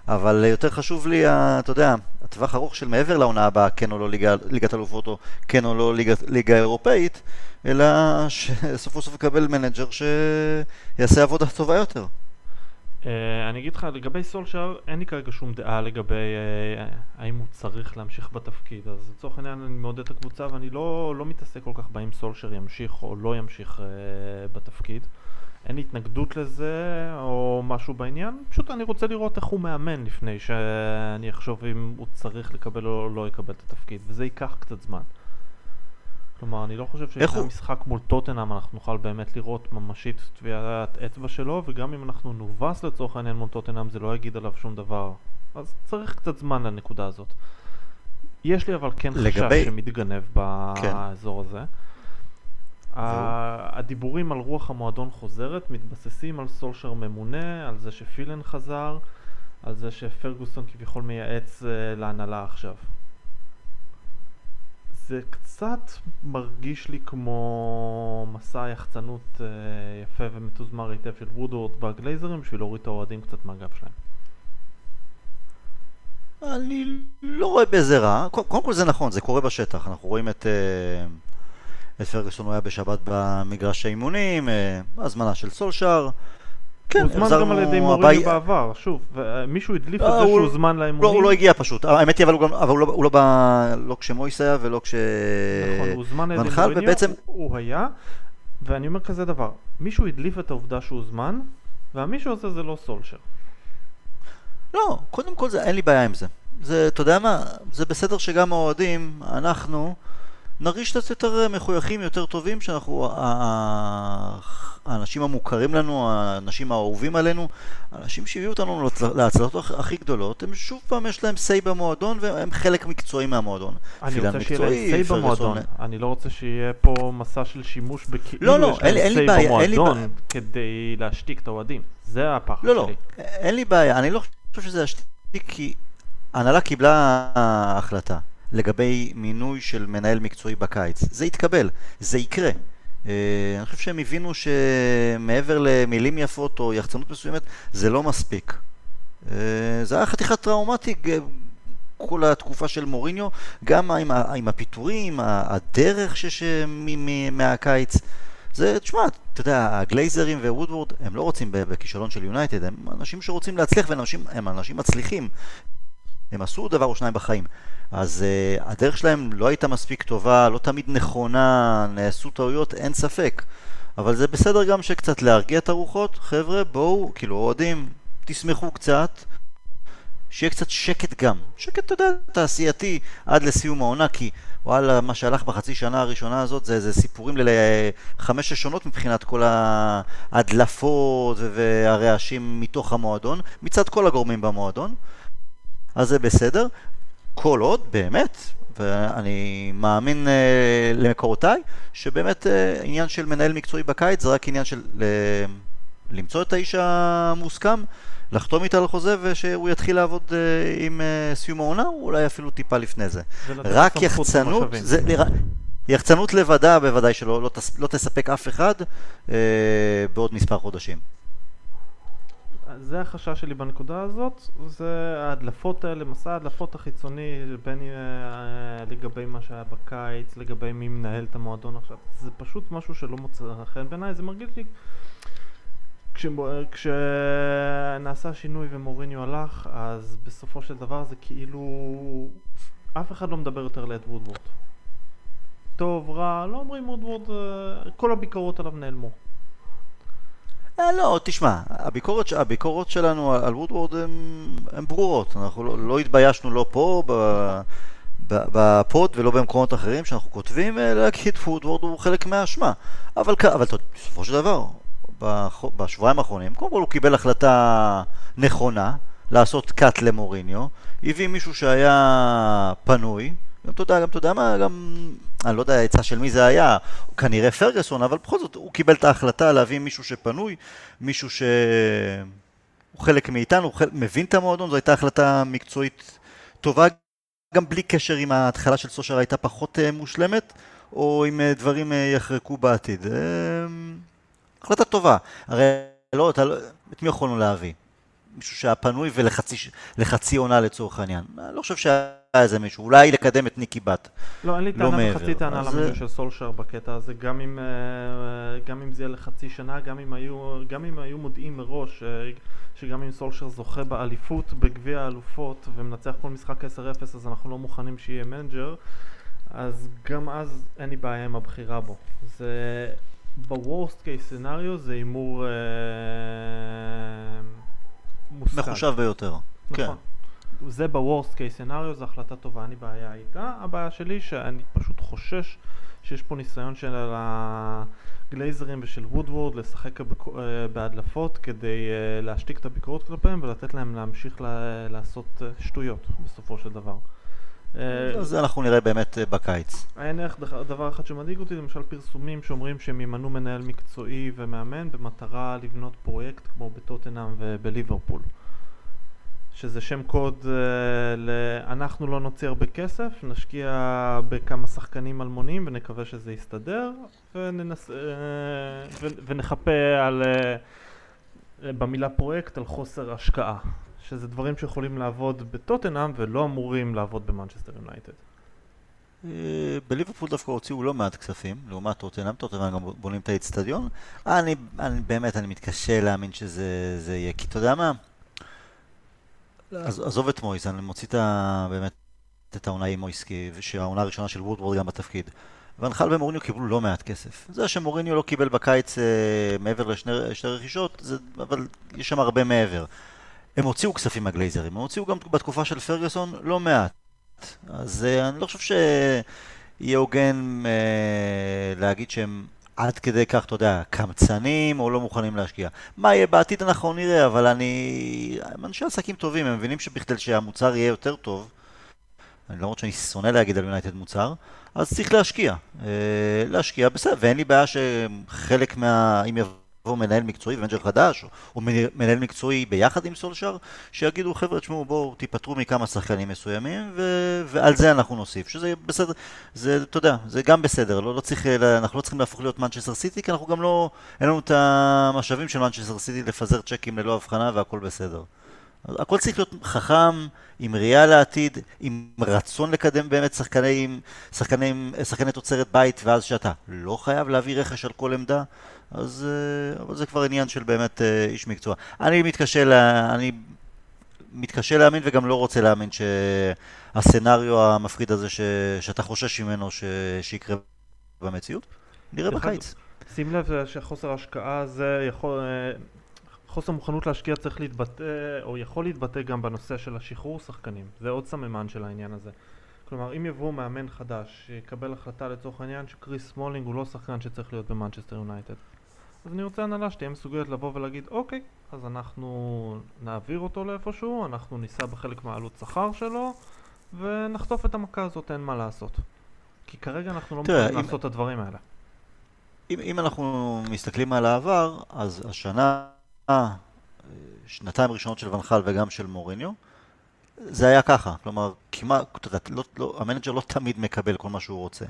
אבל יותר חשוב לי, אתה יודע, הטווח ארוך של מעבר לעונה הבאה, כן או לא ליגה, ליגת אלופות, או כן או לא ליגה, ליגה אירופאית, אלא שסוף סוף יקבל מנג'ר שיעשה עבודה טובה יותר. אה, אני אגיד לך, לגבי סולשר, אין לי כרגע שום דעה לגבי אה, האם הוא צריך להמשיך בתפקיד. אז לצורך העניין אני מעודד את הקבוצה ואני לא, לא מתעסק כל כך באם סולשר ימשיך או לא ימשיך אה, בתפקיד. אין לי התנגדות לזה או משהו בעניין, פשוט אני רוצה לראות איך הוא מאמן לפני שאני אחשוב אם הוא צריך לקבל או לא יקבל את התפקיד, וזה ייקח קצת זמן. כלומר, אני לא חושב שאחרי המשחק מול טוטנאם אנחנו נוכל באמת לראות ממשית טביעת אצבע שלו, וגם אם אנחנו נובס לצורך העניין מול טוטנאם זה לא יגיד עליו שום דבר. אז צריך קצת זמן לנקודה הזאת. יש לי אבל כן לגבי... חשש שמתגנב כן. באזור כן. הזה. הדיבורים על רוח המועדון חוזרת מתבססים על סולשר ממונה, על זה שפילן חזר, על זה שפרגוסון כביכול מייעץ uh, להנהלה עכשיו. זה קצת מרגיש לי כמו מסע יחצנות אה, יפה ומתוזמר היטב של וודוורד והגלייזרים בשביל להוריד את האוהדים קצת מהגב שלהם. אני לא רואה בזה רע. קודם כל זה נכון, זה קורה בשטח. אנחנו רואים את, אה, את פרגוסון, הוא היה בשבת במגרש האימונים, אה, הזמנה של סולשאר. כן, הוזמן גם על ידי מוריניו בעבר, שוב, מישהו הדליף את זה שהוא הוזמן לאימונים. לא, הוא לא הגיע פשוט, האמת היא, אבל הוא לא, הוא לא בא, לא כשמויס היה ולא כש... נכון, הוא הוזמן על ידי מוריניו, ובעצם... הוא היה, ואני אומר כזה דבר, מישהו הדליף את העובדה שהוא הוזמן, והמישהו הזה זה לא סולשר. לא, קודם כל זה, אין לי בעיה עם זה. זה, אתה יודע מה, זה בסדר שגם האוהדים, אנחנו, נרגיש קצת יותר מחויכים, יותר טובים, שאנחנו, האנשים המוכרים לנו, האנשים האהובים עלינו, האנשים שהביאו אותנו להצלחות הכי גדולות, הם שוב פעם יש להם סיי במועדון והם חלק מקצועי מהמועדון. אני רוצה שיהיה להם סיי במועדון, אני לא רוצה שיהיה פה מסע של שימוש בכאילו לא, לא, יש להם סיי במועדון כדי להשתיק את האוהדים. זה הפחד לא שלי. לא, לא, אין לי בעיה, אני לא חושב שזה להשתיק כי ההנהלה קיבלה החלטה. לגבי מינוי של מנהל מקצועי בקיץ. זה יתקבל, זה יקרה. Uh, אני חושב שהם הבינו שמעבר למילים יפות או יחצנות מסוימת, זה לא מספיק. Uh, זה היה חתיכה טראומטית כל התקופה של מוריניו, גם עם, עם הפיטורים, הדרך שש, מהקיץ. זה, תשמע, אתה יודע, הגלייזרים ווודוורד, הם לא רוצים בכישלון של יונייטד, הם אנשים שרוצים להצליח והם אנשים, אנשים מצליחים. הם עשו דבר או שניים בחיים. אז uh, הדרך שלהם לא הייתה מספיק טובה, לא תמיד נכונה, נעשו טעויות, אין ספק. אבל זה בסדר גם שקצת להרגיע את הרוחות, חבר'ה, בואו, כאילו, אוהדים, תשמחו קצת, שיהיה קצת שקט גם. שקט, אתה יודע, תעשייתי עד לסיום העונה, כי וואלה, מה שהלך בחצי שנה הראשונה הזאת זה, זה סיפורים לחמש שונות מבחינת כל ההדלפות והרעשים מתוך המועדון, מצד כל הגורמים במועדון. אז זה בסדר. כל עוד, באמת, ואני מאמין אה, למקורותיי, שבאמת אה, עניין של מנהל מקצועי בקיץ זה רק עניין של אה, למצוא את האיש המוסכם, לחתום איתה על חוזה ושהוא יתחיל לעבוד אה, עם אה, סיום העונה, אולי אפילו טיפה לפני זה. רק יחצנות, זה, יחצנות לבדה בוודאי שלא לא, לא תספק אף אחד אה, בעוד מספר חודשים. זה החשש שלי בנקודה הזאת, זה ההדלפות האלה, מסע ההדלפות החיצוני, בין אה, לגבי מה שהיה בקיץ, לגבי מי מנהל את המועדון עכשיו, זה פשוט משהו שלא מוצא חן בעיניי, זה מרגיש לי... כש, כשנעשה שינוי ומוריניו הלך, אז בסופו של דבר זה כאילו... אף אחד לא מדבר יותר על אד וודוורד. טוב, רע, לא אומרים וודוורד, אה, כל הביקורות עליו נעלמו. אה, לא, תשמע, הביקורת, הביקורות שלנו על וודוורד הן ברורות. אנחנו לא, לא התביישנו לא פה, ב pod ולא במקומות אחרים שאנחנו כותבים אה, להגיד וודוורד הוא חלק מהאשמה. אבל, אבל בסופו של דבר, בשבועיים האחרונים, קודם כל הוא קיבל החלטה נכונה לעשות קאט למוריניו, הביא מישהו שהיה פנוי, גם יודע, גם יודע מה, גם, אני לא יודע העצה של מי זה היה, כנראה פרגוסון, אבל בכל זאת הוא קיבל את ההחלטה להביא מישהו שפנוי, מישהו שהוא חלק מאיתנו, הוא חלק, מבין את המועדון, זו הייתה החלטה מקצועית טובה, גם בלי קשר אם ההתחלה של סושר הייתה פחות uh, מושלמת, או אם uh, דברים uh, יחרקו בעתיד. החלטה טובה, הרי לא, אתה לא, את מי יכולנו להביא? מישהו שהיה פנוי ולחצי עונה לצורך העניין. אני לא חושב שהיה איזה מישהו, אולי לקדם את ניקי בת. לא, אין לי לא טענה וחצי טענה למינוי של סולשר בקטע הזה, גם אם, אה, גם אם זה יהיה לחצי שנה, גם אם היו, מודיעים מראש אה, שגם אם סולשר זוכה באליפות בגביע האלופות ומנצח כל משחק 10-0 אז אנחנו לא מוכנים שיהיה מנג'ר, אז גם אז אין לי בעיה עם הבחירה בו. זה... ב worst case scenario זה הימור אה. מחושב ביותר. נכון. כן. זה ב worst case scenario, זו החלטה טובה, אין לי בעיה איתה. הבעיה שלי שאני פשוט חושש שיש פה ניסיון של הגלייזרים ושל וודוורד לשחק אה, בהדלפות כדי אה, להשתיק את הביקורות כלפיהם ולתת להם להמשיך לעשות אה, שטויות בסופו של דבר. זה אנחנו נראה באמת בקיץ. אין איך דבר אחד שמדאיג אותי, למשל פרסומים שאומרים שהם ימנו מנהל מקצועי ומאמן במטרה לבנות פרויקט כמו בטוטנאם ובליברפול. שזה שם קוד uh, ל... אנחנו לא נוציא הרבה כסף, נשקיע בכמה שחקנים אלמונים ונקווה שזה יסתדר וננס... uh, ו... ונחפה על, uh, במילה פרויקט על חוסר השקעה, שזה דברים שיכולים לעבוד בטוטנאם ולא אמורים לעבוד במנצ'סטר יונייטד. בליברפול דווקא הוציאו לא מעט כספים, לעומת טוטנאם, טוטנאם גם בונים את האיצטדיון. אני, אני באמת, אני מתקשה להאמין שזה יהיה, כי אתה יודע מה? עזוב את מויס, אני מוציא את ה... באמת את העונה עם מויסקי, שהעונה הראשונה של וודוורד גם בתפקיד. ונחל ומוריניו קיבלו לא מעט כסף. זה שמוריניו לא קיבל בקיץ אה, מעבר לשתי רכישות, זה, אבל יש שם הרבה מעבר. הם הוציאו כספים מהגלייזרים, הם הוציאו גם בתקופה של פרגוסון לא מעט. אז אה, אני לא חושב שיהיה הוגן אה, להגיד שהם עד כדי כך, אתה יודע, קמצנים או לא מוכנים להשקיע. מה יהיה בעתיד אנחנו נראה, אבל אני... הם אנשי עסקים טובים, הם מבינים שבכדי שהמוצר יהיה יותר טוב, אני למרות שאני שונא להגיד על יונייטד מוצר, אז צריך להשקיע. אה, להשקיע, בסדר, ואין לי בעיה שחלק מה... אם יבוא... יבוא מנהל מקצועי ומנג'ר חדש, או מנהל מקצועי ביחד עם סולשר, שיגידו חבר'ה, תשמעו בואו תיפטרו מכמה שחקנים מסוימים, ו- ועל זה אנחנו נוסיף, שזה בסדר, זה, אתה יודע, זה גם בסדר, לא, לא צריך, אנחנו לא צריכים להפוך להיות מנצ'סטר סיטי, כי אנחנו גם לא, אין לנו את המשאבים של מנצ'סטר סיטי לפזר צ'קים ללא הבחנה והכל בסדר. הכל צריך להיות חכם, עם ראייה לעתיד, עם רצון לקדם באמת שחקני, שחקני, שחקני תוצרת בית, ואז שאתה לא חייב להביא רכש על כל עמדה, אז אה, אבל זה כבר עניין של באמת אה, איש מקצוע. אני מתקשה, לה, אני מתקשה להאמין וגם לא רוצה להאמין שהסצנריו המפחיד הזה ש, שאתה חושש ממנו ש, שיקרה במציאות, נראה בקיץ. שים לב שחוסר ההשקעה הזה יכול... חוסר מוכנות להשקיע צריך להתבטא, או יכול להתבטא גם בנושא של השחרור שחקנים. זה עוד סממן של העניין הזה. כלומר, אם יבוא מאמן חדש שיקבל החלטה לצורך העניין שקריס סמולינג הוא לא שחקן שצריך להיות במנצ'סטר יונייטד אז אני רוצה הנהלה שתהיה מסוגלת לבוא ולהגיד אוקיי, אז אנחנו נעביר אותו לאיפשהו, אנחנו נישא בחלק מהעלות שכר שלו ונחטוף את המכה הזאת, אין מה לעשות. כי כרגע אנחנו לא מוכנים לעשות את הדברים האלה. אם, אם אנחנו מסתכלים על העבר, אז השנה, שנתיים ראשונות של ואן חאל וגם של מוריניו, זה היה ככה, כלומר, כמעט, לא, לא, המנג'ר לא תמיד מקבל כל מה שהוא רוצה.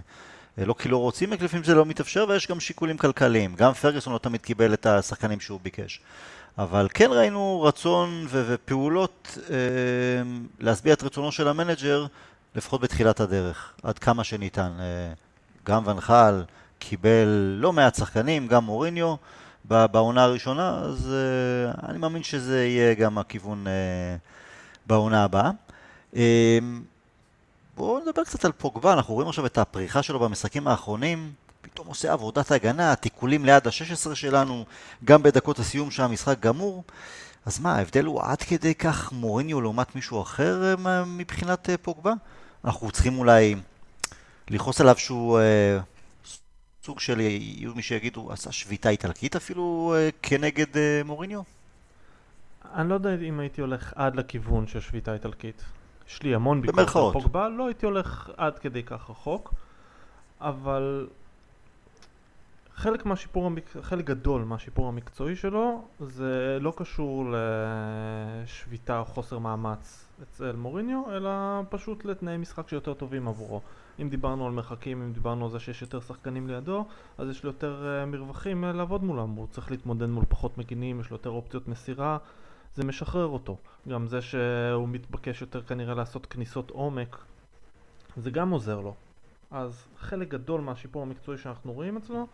אה, לא כי לא רוצים, לפעמים זה לא מתאפשר, ויש גם שיקולים כלכליים. גם פרגוסון לא תמיד קיבל את השחקנים שהוא ביקש. אבל כן ראינו רצון ו- ופעולות אה, להשביע את רצונו של המנג'ר, לפחות בתחילת הדרך, עד כמה שניתן. אה, גם ונחל קיבל לא מעט שחקנים, גם מוריניו בעונה הראשונה, אז אה, אני מאמין שזה יהיה גם הכיוון אה, בעונה הבאה. אה, בואו נדבר קצת על פוגבה, אנחנו רואים עכשיו את הפריחה שלו במשחקים האחרונים, פתאום עושה עבודת הגנה, תיקולים ליד ה-16 שלנו, גם בדקות הסיום שהמשחק גמור. אז מה, ההבדל הוא עד כדי כך מוריניו לעומת מישהו אחר אה, מבחינת פוגבה? אנחנו צריכים אולי לכעוס עליו שהוא סוג של, יהיו מי שיגידו, עשה שביתה איטלקית אפילו אה, כנגד אה, מוריניו? אני לא יודע אם הייתי הולך עד לכיוון של שביתה איטלקית. יש לי המון ביקורת על פוגבה, לא הייתי הולך עד כדי כך רחוק, אבל חלק מהשיפור. חלק גדול מהשיפור המקצועי שלו זה לא קשור לשביתה או חוסר מאמץ אצל מוריניו, אלא פשוט לתנאי משחק שיותר טובים עבורו. אם דיברנו על מרחקים, אם דיברנו על זה שיש יותר שחקנים לידו, אז יש לו יותר אה, מרווחים אה, לעבוד מולם, הוא צריך להתמודד מול פחות מגינים, יש לו יותר אופציות מסירה, זה משחרר אותו. גם זה שהוא מתבקש יותר כנראה לעשות כניסות עומק, זה גם עוזר לו. אז חלק גדול מהשיפור המקצועי שאנחנו רואים אצלו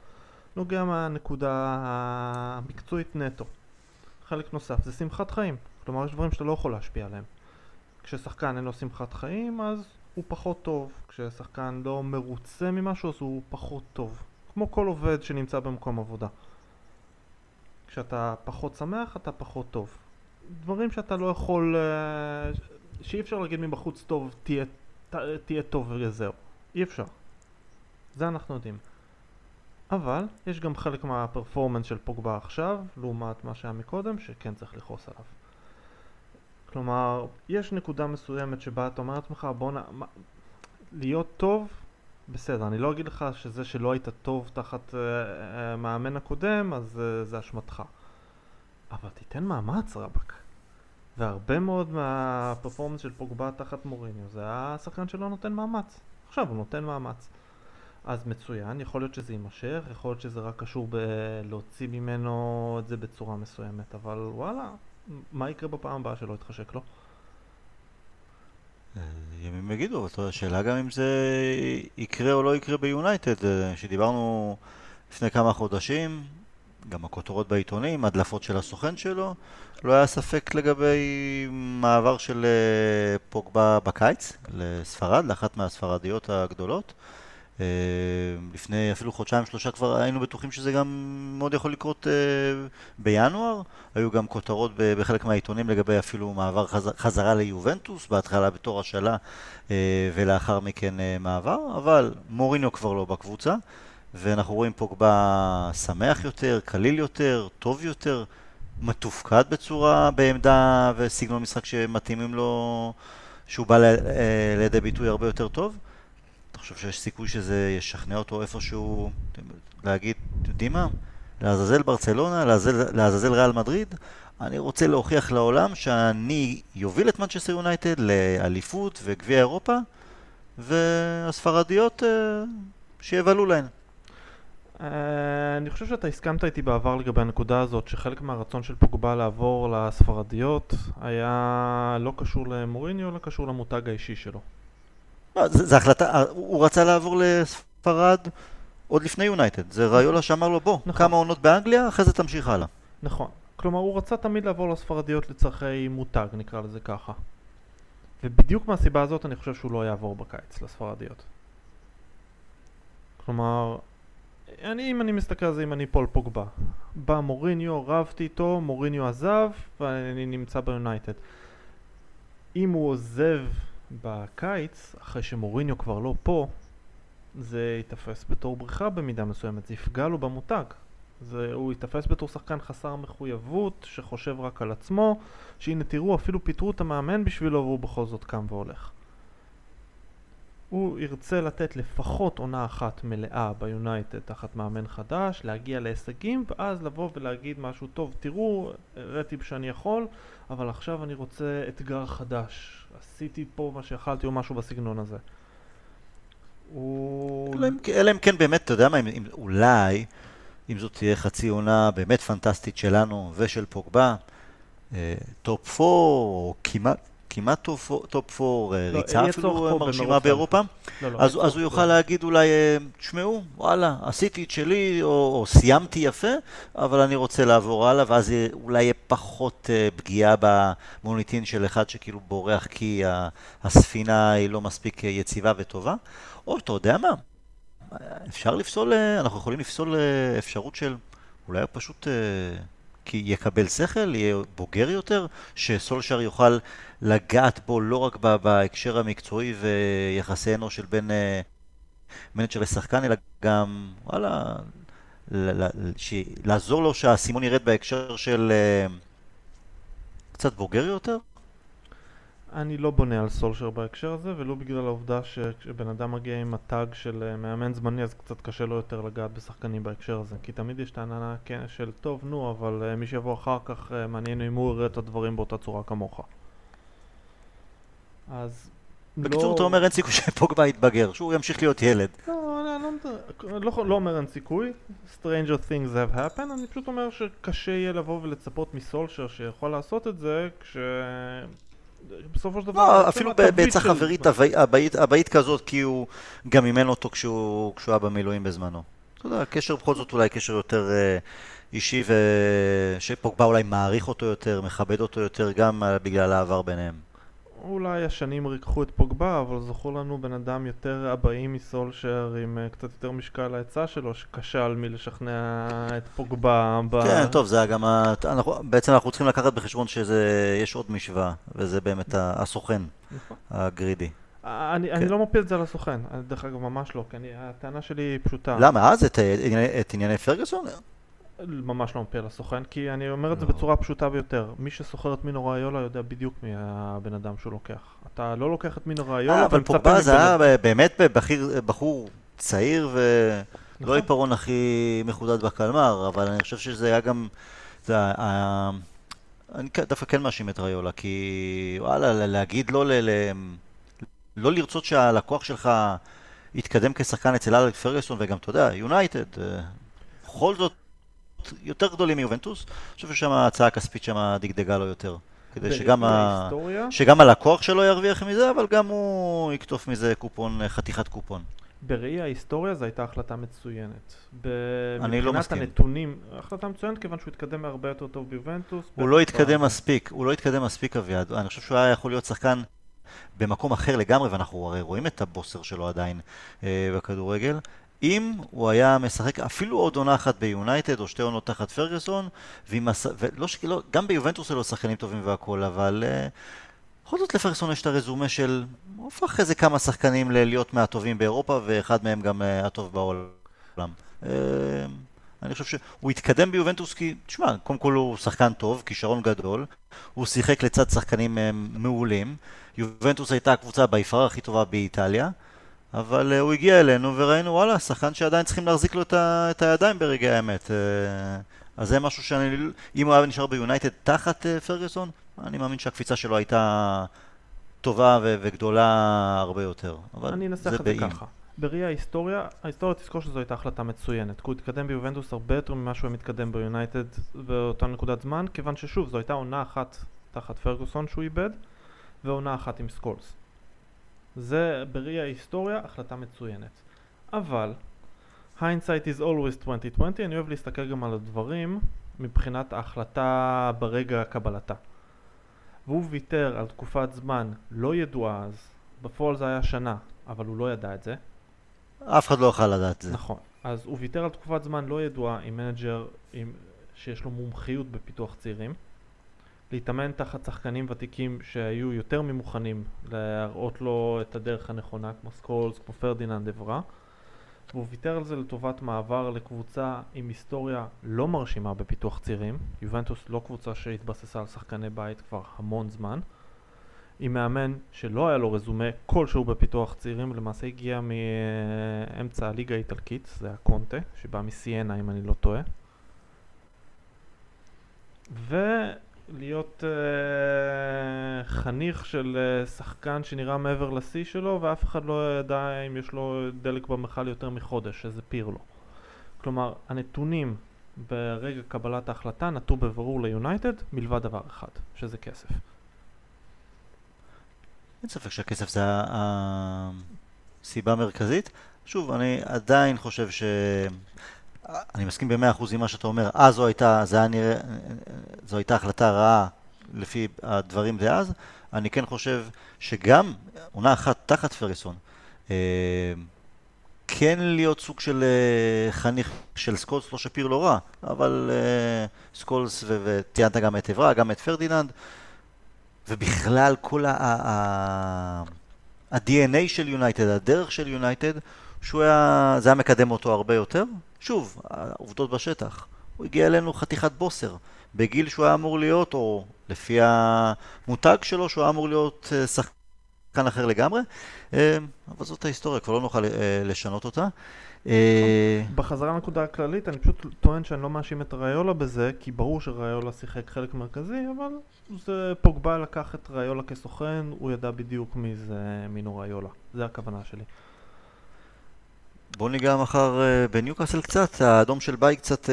נוגע מהנקודה המקצועית נטו. חלק נוסף זה שמחת חיים. כלומר יש דברים שאתה לא יכול להשפיע עליהם. כששחקן אין לו שמחת חיים אז הוא פחות טוב. כששחקן לא מרוצה ממשהו אז הוא פחות טוב. כמו כל עובד שנמצא במקום עבודה. כשאתה פחות שמח אתה פחות טוב. דברים שאתה לא יכול, אה, שאי אפשר להגיד מבחוץ טוב, תהיה, תהיה טוב וזהו. אי אפשר. זה אנחנו יודעים. אבל יש גם חלק מהפרפורמנס של פוגבה עכשיו, לעומת מה שהיה מקודם, שכן צריך לכעוס עליו. כלומר, יש נקודה מסוימת שבה אתה אומר לעצמך, בוא נ... להיות טוב, בסדר, אני לא אגיד לך שזה שלא היית טוב תחת uh, uh, מאמן הקודם, אז uh, זה אשמתך. אבל תיתן מאמץ רבאק. והרבה מאוד מהפרפורמנס של פוגבה תחת מוריניו זה השחקן שלא נותן מאמץ. עכשיו הוא נותן מאמץ. אז מצוין, יכול להיות שזה יימשך, יכול להיות שזה רק קשור בלהוציא ממנו את זה בצורה מסוימת, אבל וואלה, מה יקרה בפעם הבאה שלא יתחשק לו? אה, ימים יגידו, אבל השאלה גם אם זה יקרה או לא יקרה ביונייטד, אה, שדיברנו לפני כמה חודשים, גם הכותרות בעיתונים, הדלפות של הסוכן שלו, לא היה ספק לגבי מעבר של אה, פוגבה בקיץ לספרד, לאחת מהספרדיות הגדולות. אה, לפני אפילו חודשיים שלושה כבר היינו בטוחים שזה גם מאוד יכול לקרות אה, בינואר. היו גם כותרות בחלק מהעיתונים לגבי אפילו מעבר חזרה ליובנטוס, בהתחלה בתור השאלה ולאחר מכן מעבר, אבל מוריניו כבר לא בקבוצה. ואנחנו רואים פוגבה שמח יותר, קליל יותר, טוב יותר, מתופקד בצורה, בעמדה וסגנון משחק שמתאימים לו, שהוא בא אה, לידי ביטוי הרבה יותר טוב? חושב שיש סיכוי שזה ישכנע אותו איפשהו, להגיד, אתם יודעים מה? לעזאזל ברצלונה, לעזאזל ריאל מדריד, אני רוצה להוכיח לעולם שאני יוביל את מנצ'סטר יונייטד לאליפות וגביע אירופה, והספרדיות אה, שיבלו להן. אה, אני חושב שאתה הסכמת איתי בעבר לגבי הנקודה הזאת, שחלק מהרצון של פוגבה לעבור לספרדיות היה לא קשור למוריניו, אלא קשור למותג האישי שלו. לא, זה החלטה, הוא רצה לעבור לספרד עוד לפני יונייטד. זה ריולה שאמר לו בוא, נכון. כמה עונות באנגליה, אחרי זה תמשיך הלאה. נכון. כלומר, הוא רצה תמיד לעבור לספרדיות לצרכי מותג, נקרא לזה ככה. ובדיוק מהסיבה הזאת אני חושב שהוא לא יעבור בקיץ לספרדיות. כלומר, אני, אם אני מסתכל על זה, אם אני פול פוגבה. בא מוריניו, רבתי איתו, מוריניו עזב, ואני נמצא ביונייטד. אם הוא עוזב בקיץ, אחרי שמוריניו כבר לא פה, זה ייתפס בתור בריחה במידה מסוימת, זה יפגע לו במותג. זה, הוא ייתפס בתור שחקן חסר מחויבות, שחושב רק על עצמו, שהנה תראו, אפילו פיטרו את המאמן בשבילו והוא בכל זאת קם והולך. הוא ירצה לתת לפחות עונה אחת מלאה ביונייטד תחת מאמן חדש, להגיע להישגים, ואז לבוא ולהגיד משהו טוב, תראו, הראיתי שאני יכול, אבל עכשיו אני רוצה אתגר חדש. עשיתי פה מה שיכלתי או משהו בסגנון הזה. הוא... אלא אם כן באמת, אתה יודע מה, אם, אם, אולי, אם זאת תהיה חצי עונה באמת פנטסטית שלנו ושל פוגבה, אה, top 4 או כמעט, כמעט top 4, אה, לא, ריצה אפילו מרשימה באירופה, לא, לא, אז, אז הוא יוכל להגיד אולי, אה, תשמעו, וואלה, עשיתי את שלי, או, או סיימתי יפה, אבל אני רוצה לעבור הלאה, ואז אולי יהיה פחות פגיעה במוניטין של אחד שכאילו בורח כי הספינה היא לא מספיק יציבה וטובה, או אתה יודע מה, אפשר לפסול, אנחנו יכולים לפסול אפשרות של אולי פשוט... כי יקבל שכל, יהיה בוגר יותר, שסולשר יוכל לגעת בו לא רק בהקשר המקצועי ויחסי אנוש של בין אה, מנג'ר לשחקן, אלא גם, וואלה, לעזור לו שהאסימון ירד בהקשר של אה, קצת בוגר יותר? אני לא בונה על סולשר בהקשר הזה, ולא בגלל העובדה שכשבן אדם מגיע עם ה tag של אה, מאמן זמני, אז קצת קשה לו יותר לגעת בשחקנים בהקשר הזה. כי תמיד יש טענה כן, של טוב, נו, אבל אה, מי שיבוא אחר כך, אה, מעניין אם הוא יראה את הדברים באותה צורה כמוך. אז בקיצור, לא... אתה אומר אין סיכוי שפוגבה יתבגר, שהוא ימשיך להיות ילד. לא, לא, לא, לא, לא אומר אין סיכוי, Stranger things have happened, אני פשוט אומר שקשה יהיה לבוא ולצפות מסולשר שיכול לעשות את זה, כש... בסופו של דבר... לא, אפילו בעצה חברית הבאית כזאת, כי הוא גם אימן אותו כשהוא היה במילואים בזמנו. אתה יודע, הקשר בכל זאת אולי קשר יותר אה, אישי, ושפוגבה אולי מעריך אותו יותר, מכבד אותו יותר, גם בגלל העבר ביניהם. אולי השנים ריככו את פוגבה, אבל זכור לנו בן אדם יותר אבאי מסולשר עם uh, קצת יותר משקל להצעה שלו, שכשל מלשכנע את פוגבה ב... כן, טוב, זה היה גם... ה... אנחנו, בעצם אנחנו צריכים לקחת בחשבון שיש עוד משוואה, וזה באמת הסוכן, נכון. הגרידי. אני, כן. אני לא מפיל את זה על הסוכן, דרך אגב ממש לא, כי אני, הטענה שלי היא פשוטה. למה? אז את, את ענייני פרגוסון? ממש לא מפיל לסוכן, כי אני אומר את זה לא. בצורה פשוטה ביותר. מי שסוחר את מינו ראיולה יודע בדיוק מי הבן אדם שהוא לוקח. אתה לא לוקח את מינו ראיולה, אה, אבל פוגבה זה היה באמת בחור צעיר ולא נכון. עיפרון הכי מחודד בקלמר, אבל אני חושב שזה היה גם... אני דווקא כן מאשים את ריולה, כי וואלה, להגיד לא, ל, לא לרצות שהלקוח שלך יתקדם כשחקן אצל אלק פרגוסון, וגם, אתה יודע, יונייטד, אה, בכל זאת, יותר גדולים מיובנטוס, אני חושב ששם ההצעה הכספית שם דגדגה לו יותר. כדי שגם, ה... שגם הלקוח שלו ירוויח מזה, אבל גם הוא יקטוף מזה קופון, חתיכת קופון. בראי ההיסטוריה זו הייתה החלטה מצוינת. אני לא מסכים. מבחינת הנתונים, החלטה מצוינת כיוון שהוא התקדם הרבה יותר טוב ביובנטוס. הוא לא התקדם מספיק, הוא לא התקדם מספיק אביעד. אני חושב שהוא היה יכול להיות שחקן במקום אחר לגמרי, ואנחנו הרי רואים את הבוסר שלו עדיין אה, בכדורגל. אם הוא היה משחק אפילו עוד עונה אחת ביונייטד או שתי עונות תחת פרגוסון, הס... ולא שכאילו, גם ביובנטוס היו שחקנים טובים והכול, אבל אה, בכל זאת לפרגוסון יש את הרזומה של, הוא הפך איזה כמה שחקנים להיות מהטובים באירופה, ואחד מהם גם uh, הטוב בעולם. Uh, אני חושב שהוא התקדם ביובנטוס כי, תשמע, קודם כל הוא שחקן טוב, כישרון גדול, הוא שיחק לצד שחקנים מעולים, יובנטוס הייתה הקבוצה ביפר הכי טובה באיטליה, אבל uh, הוא הגיע אלינו וראינו, וואלה, שחקן שעדיין צריכים להחזיק לו את, הידיים ברגעי האמת. Uh, אז זה משהו שאני, אם הוא היה נשאר ביונייטד תחת אה, פרגוסון, אני מאמין שהקפיצה שלו הייתה טובה ו- וגדולה הרבה יותר. אבל אני אנסח את זה ככה. בראי ההיסטוריה, ההיסטוריה תזכור שזו הייתה החלטה מצוינת. כי הוא התקדם ביובנטוס הרבה יותר ממה שהוא מתקדם ביונייטד באותה נקודת זמן, כיוון ששוב, זו הייתה עונה אחת תחת פרגוסון שהוא איבד, ועונה אחת עם סקולס. זה בראי ההיסטוריה החלטה מצוינת. אבל, hindsight is always 2020, אני אוהב להסתכל גם על הדברים מבחינת ההחלטה ברגע קבלתה. והוא ויתר על תקופת זמן לא ידועה אז, בפועל זה היה שנה, אבל הוא לא ידע את זה. אף אחד לא יוכל לדעת את זה. נכון. אז הוא ויתר על תקופת זמן לא ידועה עם מנג'ר עם, שיש לו מומחיות בפיתוח צעירים. להתאמן תחת שחקנים ותיקים שהיו יותר מוכנים להראות לו את הדרך הנכונה, כמו סקולס, כמו פרדיננד אברה. והוא ויתר על זה לטובת מעבר לקבוצה עם היסטוריה לא מרשימה בפיתוח צעירים. יובנטוס לא קבוצה שהתבססה על שחקני בית כבר המון זמן. עם מאמן שלא היה לו רזומה כלשהו בפיתוח צעירים, למעשה הגיע מאמצע הליגה האיטלקית, זה היה קונטה, שבא מסיינה אם אני לא טועה. ו... להיות uh, חניך של uh, שחקן שנראה מעבר לשיא שלו ואף אחד לא ידע אם יש לו דלק במכל יותר מחודש, שזה פירלו. כלומר, הנתונים ברגע קבלת ההחלטה נטו בברור ליונייטד מלבד דבר אחד, שזה כסף. אין ספק שהכסף זה הסיבה המרכזית. שוב, אני עדיין חושב ש... אני מסכים במאה אחוז עם מה שאתה אומר, אז זו הייתה, זה היה נראה, זו הייתה החלטה רעה לפי הדברים דאז, אני כן חושב שגם עונה אחת תחת פרגוסון, אה, כן להיות סוג של אה, חניך של סקולס, לא שפיר לא רע, אבל אה, סקולס, וציינת גם את אברה, גם את פרדיננד, ובכלל כל ה-DNA של יונייטד, הדרך של יונייטד, שהוא היה, זה היה מקדם אותו הרבה יותר. שוב, העובדות בשטח. הוא הגיע אלינו חתיכת בוסר. בגיל שהוא היה אמור להיות, או לפי המותג שלו, שהוא היה אמור להיות אה, שחקן אחר לגמרי. אה, אבל זאת ההיסטוריה, כבר לא נוכל אה, לשנות אותה. בחזרה לנקודה הכללית, אני פשוט טוען שאני לא מאשים את ראיולה בזה, כי ברור שראיולה שיחק חלק מרכזי, אבל זה פוגבה לקח את ראיולה כסוכן, הוא ידע בדיוק מי זה מינו ראיולה. זה הכוונה שלי. בואו ניגע מחר uh, בניוקאסל קצת, האדום של ביי קצת uh,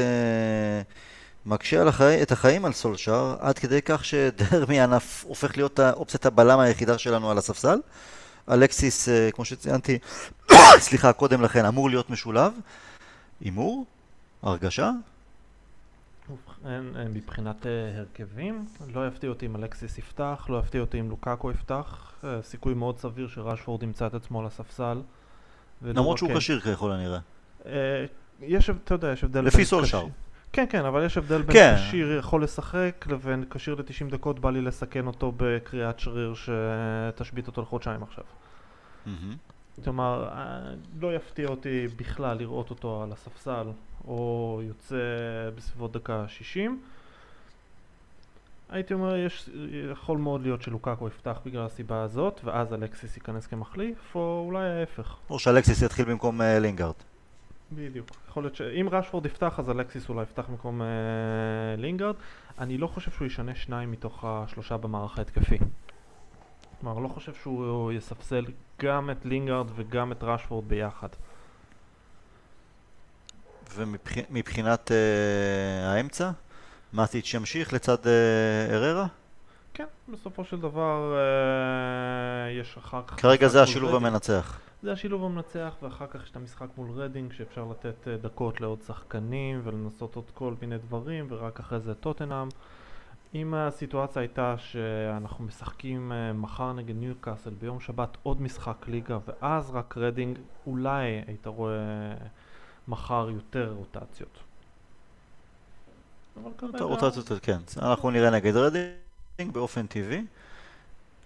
מקשה החי... את החיים על סולשאר, עד כדי כך שדרמיאן הופך להיות אופציית הבלם היחידה שלנו על הספסל. אלקסיס, uh, כמו שציינתי, סליחה, קודם לכן, אמור להיות משולב. הימור? הרגשה? מבחינת הרכבים, לא יפתיע אותי אם אלקסיס יפתח, לא יפתיע אותי אם לוקאקו יפתח, סיכוי מאוד סביר שרשפורד ימצא את עצמו על הספסל. למרות שהוא כשיר ככל הנראה. אה, יש, אתה יודע, יש הבדל... לפי סולשר. כן, כן, אבל יש הבדל בין כן. כשיר יכול לשחק לבין כשיר ל-90 דקות, בא לי לסכן אותו בקריאת שריר שתשבית אותו לחודשיים עכשיו. כלומר, אה, לא יפתיע אותי בכלל לראות אותו על הספסל, או יוצא בסביבות דקה 60. הייתי אומר, יש, יכול מאוד להיות שלוקאקו יפתח בגלל הסיבה הזאת, ואז אלקסיס ייכנס כמחליף, או אולי ההפך. או שאלקסיס יתחיל במקום uh, לינגארד. בדיוק. יכול להיות שאם רשפורד יפתח אז אלקסיס אולי יפתח במקום אה, לינגארד. אני לא חושב שהוא ישנה שניים מתוך השלושה במערך ההתקפי. כלומר, לא חושב שהוא יספסל גם את לינגארד וגם את רשפורד ביחד. ומבחינת אה, האמצע? מאטיץ' ימשיך לצד אה, הררה? כן, בסופו של דבר אה, יש אחר כך... כרגע זה השילוב רדינג. המנצח. זה השילוב המנצח, ואחר כך יש את המשחק מול רדינג, שאפשר לתת אה, דקות לעוד שחקנים ולנסות עוד כל מיני דברים, ורק אחרי זה טוטנאם. אם הסיטואציה הייתה שאנחנו משחקים אה, מחר נגד ניוקאסל ביום שבת עוד משחק ליגה ואז רק רדינג, אולי היית רואה מחר יותר רוטציות. יותר רוטציות, כן. אנחנו נראה נגד רדינג באופן טבעי.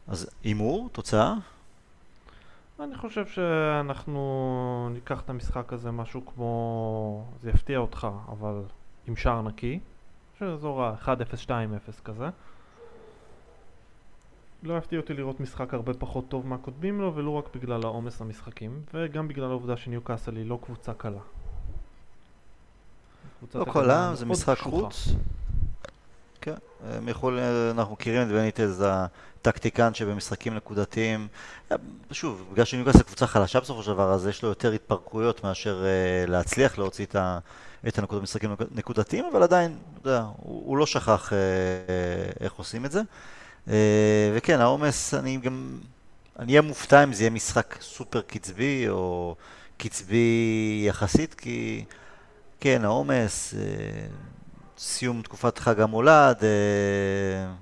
אז הימור, תוצאה? אני חושב שאנחנו ניקח את המשחק הזה משהו כמו... זה יפתיע אותך, אבל עם שער נקי. שאזור ה-1-0-2-0 כזה. לא יפתיע אותי לראות משחק הרבה פחות טוב מהקודמים לו, ולא רק בגלל העומס המשחקים, וגם בגלל העובדה שניו קאסל היא לא קבוצה קלה. לא קלה, זה משחק חוץ. כן, הם יכולים, אנחנו מכירים את בניטז הטקטיקן שבמשחקים נקודתיים, שוב, בגלל שניוקאסל קבוצה חלשה בסופו של דבר, אז יש לו יותר התפרקויות מאשר uh, להצליח להוציא את, ה, את הנקודות במשחקים נקודתיים, אבל עדיין, אתה יודע, הוא, הוא לא שכח uh, איך עושים את זה. וכן, העומס, אני גם, אני אהיה מופתע אם זה יהיה משחק סופר קצבי, או קצבי יחסית, כי כן, העומס, uh, סיום תקופת חג המולד, אה,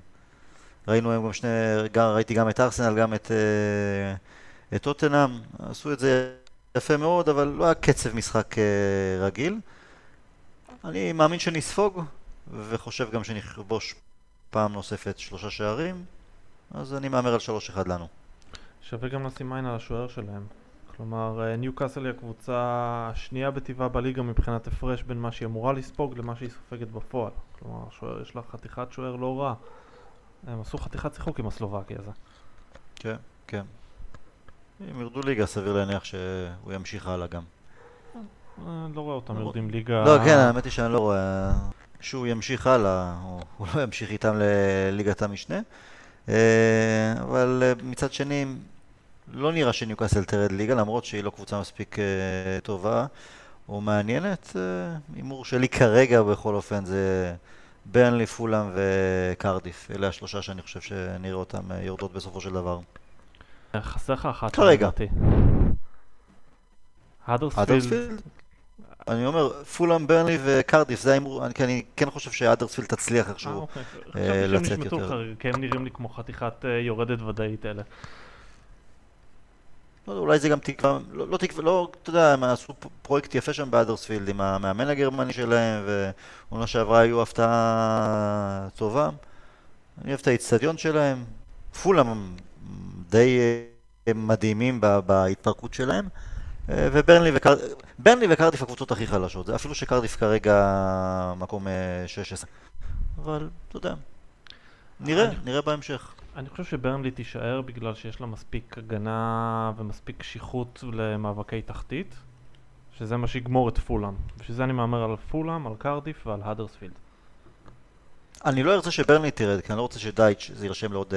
ראינו היום גם שני, ראיתי גם את ארסנל, גם אה, את טוטנאם, עשו את זה יפה מאוד, אבל לא היה קצב משחק אה, רגיל. אני מאמין שנספוג, וחושב גם שנכבוש פעם נוספת שלושה שערים, אז אני מהמר על שלוש אחד לנו. שווה גם לשים עין על השוער שלהם. כלומר, אה, ניו קאסל היא הקבוצה השנייה בטבעה בליגה מבחינת הפרש בין מה שהיא אמורה לספוג למה שהיא סופגת בפועל. כלומר, שוער, יש לה חתיכת שוער לא רע. הם עשו חתיכת שיחוק עם הסלובקי הזה. כן, כן. אם ירדו ליגה, סביר להניח שהוא ימשיך הלאה גם. אה, לא רואה אותם יורדים ליגה... לא, כן, האמת היא שאני לא רואה... שהוא ימשיך הלאה, הוא לא ימשיך איתם לליגת המשנה. אה, אבל מצד שני, לא נראה שניוקאסל תרד ליגה, למרות שהיא לא קבוצה מספיק uh, טובה או מעניינת. אה, הימור uh, שלי כרגע בכל אופן זה ברנלי, פולאם וקרדיף. אלה השלושה שאני חושב שנראה אותם uh, יורדות בסופו של דבר. חסר לך אחת. כרגע. האדרספילד? אני אומר, פולאם, ברנלי וקרדיף, זה ההימור, כי אני כן חושב שהאדרספילד תצליח איכשהו לצאת יותר. חשבתי שהם כי הם נראים לי כמו חתיכת יורדת ודאית אלה. לא, אולי זה גם תקווה, לא, לא תקווה, לא, אתה יודע, הם עשו פרויקט יפה שם באדרספילד עם המאמן הגרמני שלהם, ועונה שעברה היו הפתעה טובה. אני אוהב את האיצטדיון שלהם. פולאם די אה, מדהימים בהתפרקות שלהם. אה, וברנלי וקר... וקרדיף הקבוצות הכי חלשות, אפילו שקרדיף כרגע מקום 16. אה, אבל, אתה יודע, נראה, נראה בהמשך. אני חושב שברנלי תישאר בגלל שיש לה מספיק הגנה ומספיק קשיחות למאבקי תחתית, שזה מה שיגמור את פולאם. בשביל זה אני מהמר על פולאם, על קרדיף ועל האדרספילד. אני לא ארצה שברנלי תרד, כי אני לא רוצה שדייץ' זה יירשם לעוד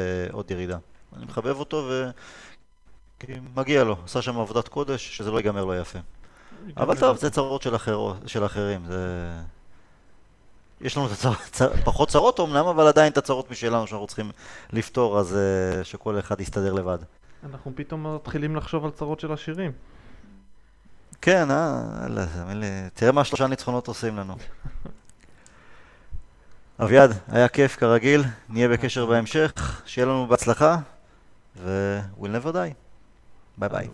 uh, ירידה. אני מחבב אותו ו... כי מגיע לו, עשה שם עבודת קודש, שזה לא ייגמר לו יפה. אבל טוב, זה צרות של, אחר... של אחרים, זה... יש לנו צר, צר, פחות צרות אמנם, אבל עדיין את הצרות משלנו שאנחנו צריכים לפתור, אז uh, שכל אחד יסתדר לבד. אנחנו פתאום מתחילים לחשוב על צרות של עשירים. כן, אה, אלה, תראה מה שלושה ניצחונות עושים לנו. אביעד, היה כיף כרגיל, נהיה בקשר בהמשך, שיהיה לנו בהצלחה, ו- we'll never die. ביי ביי.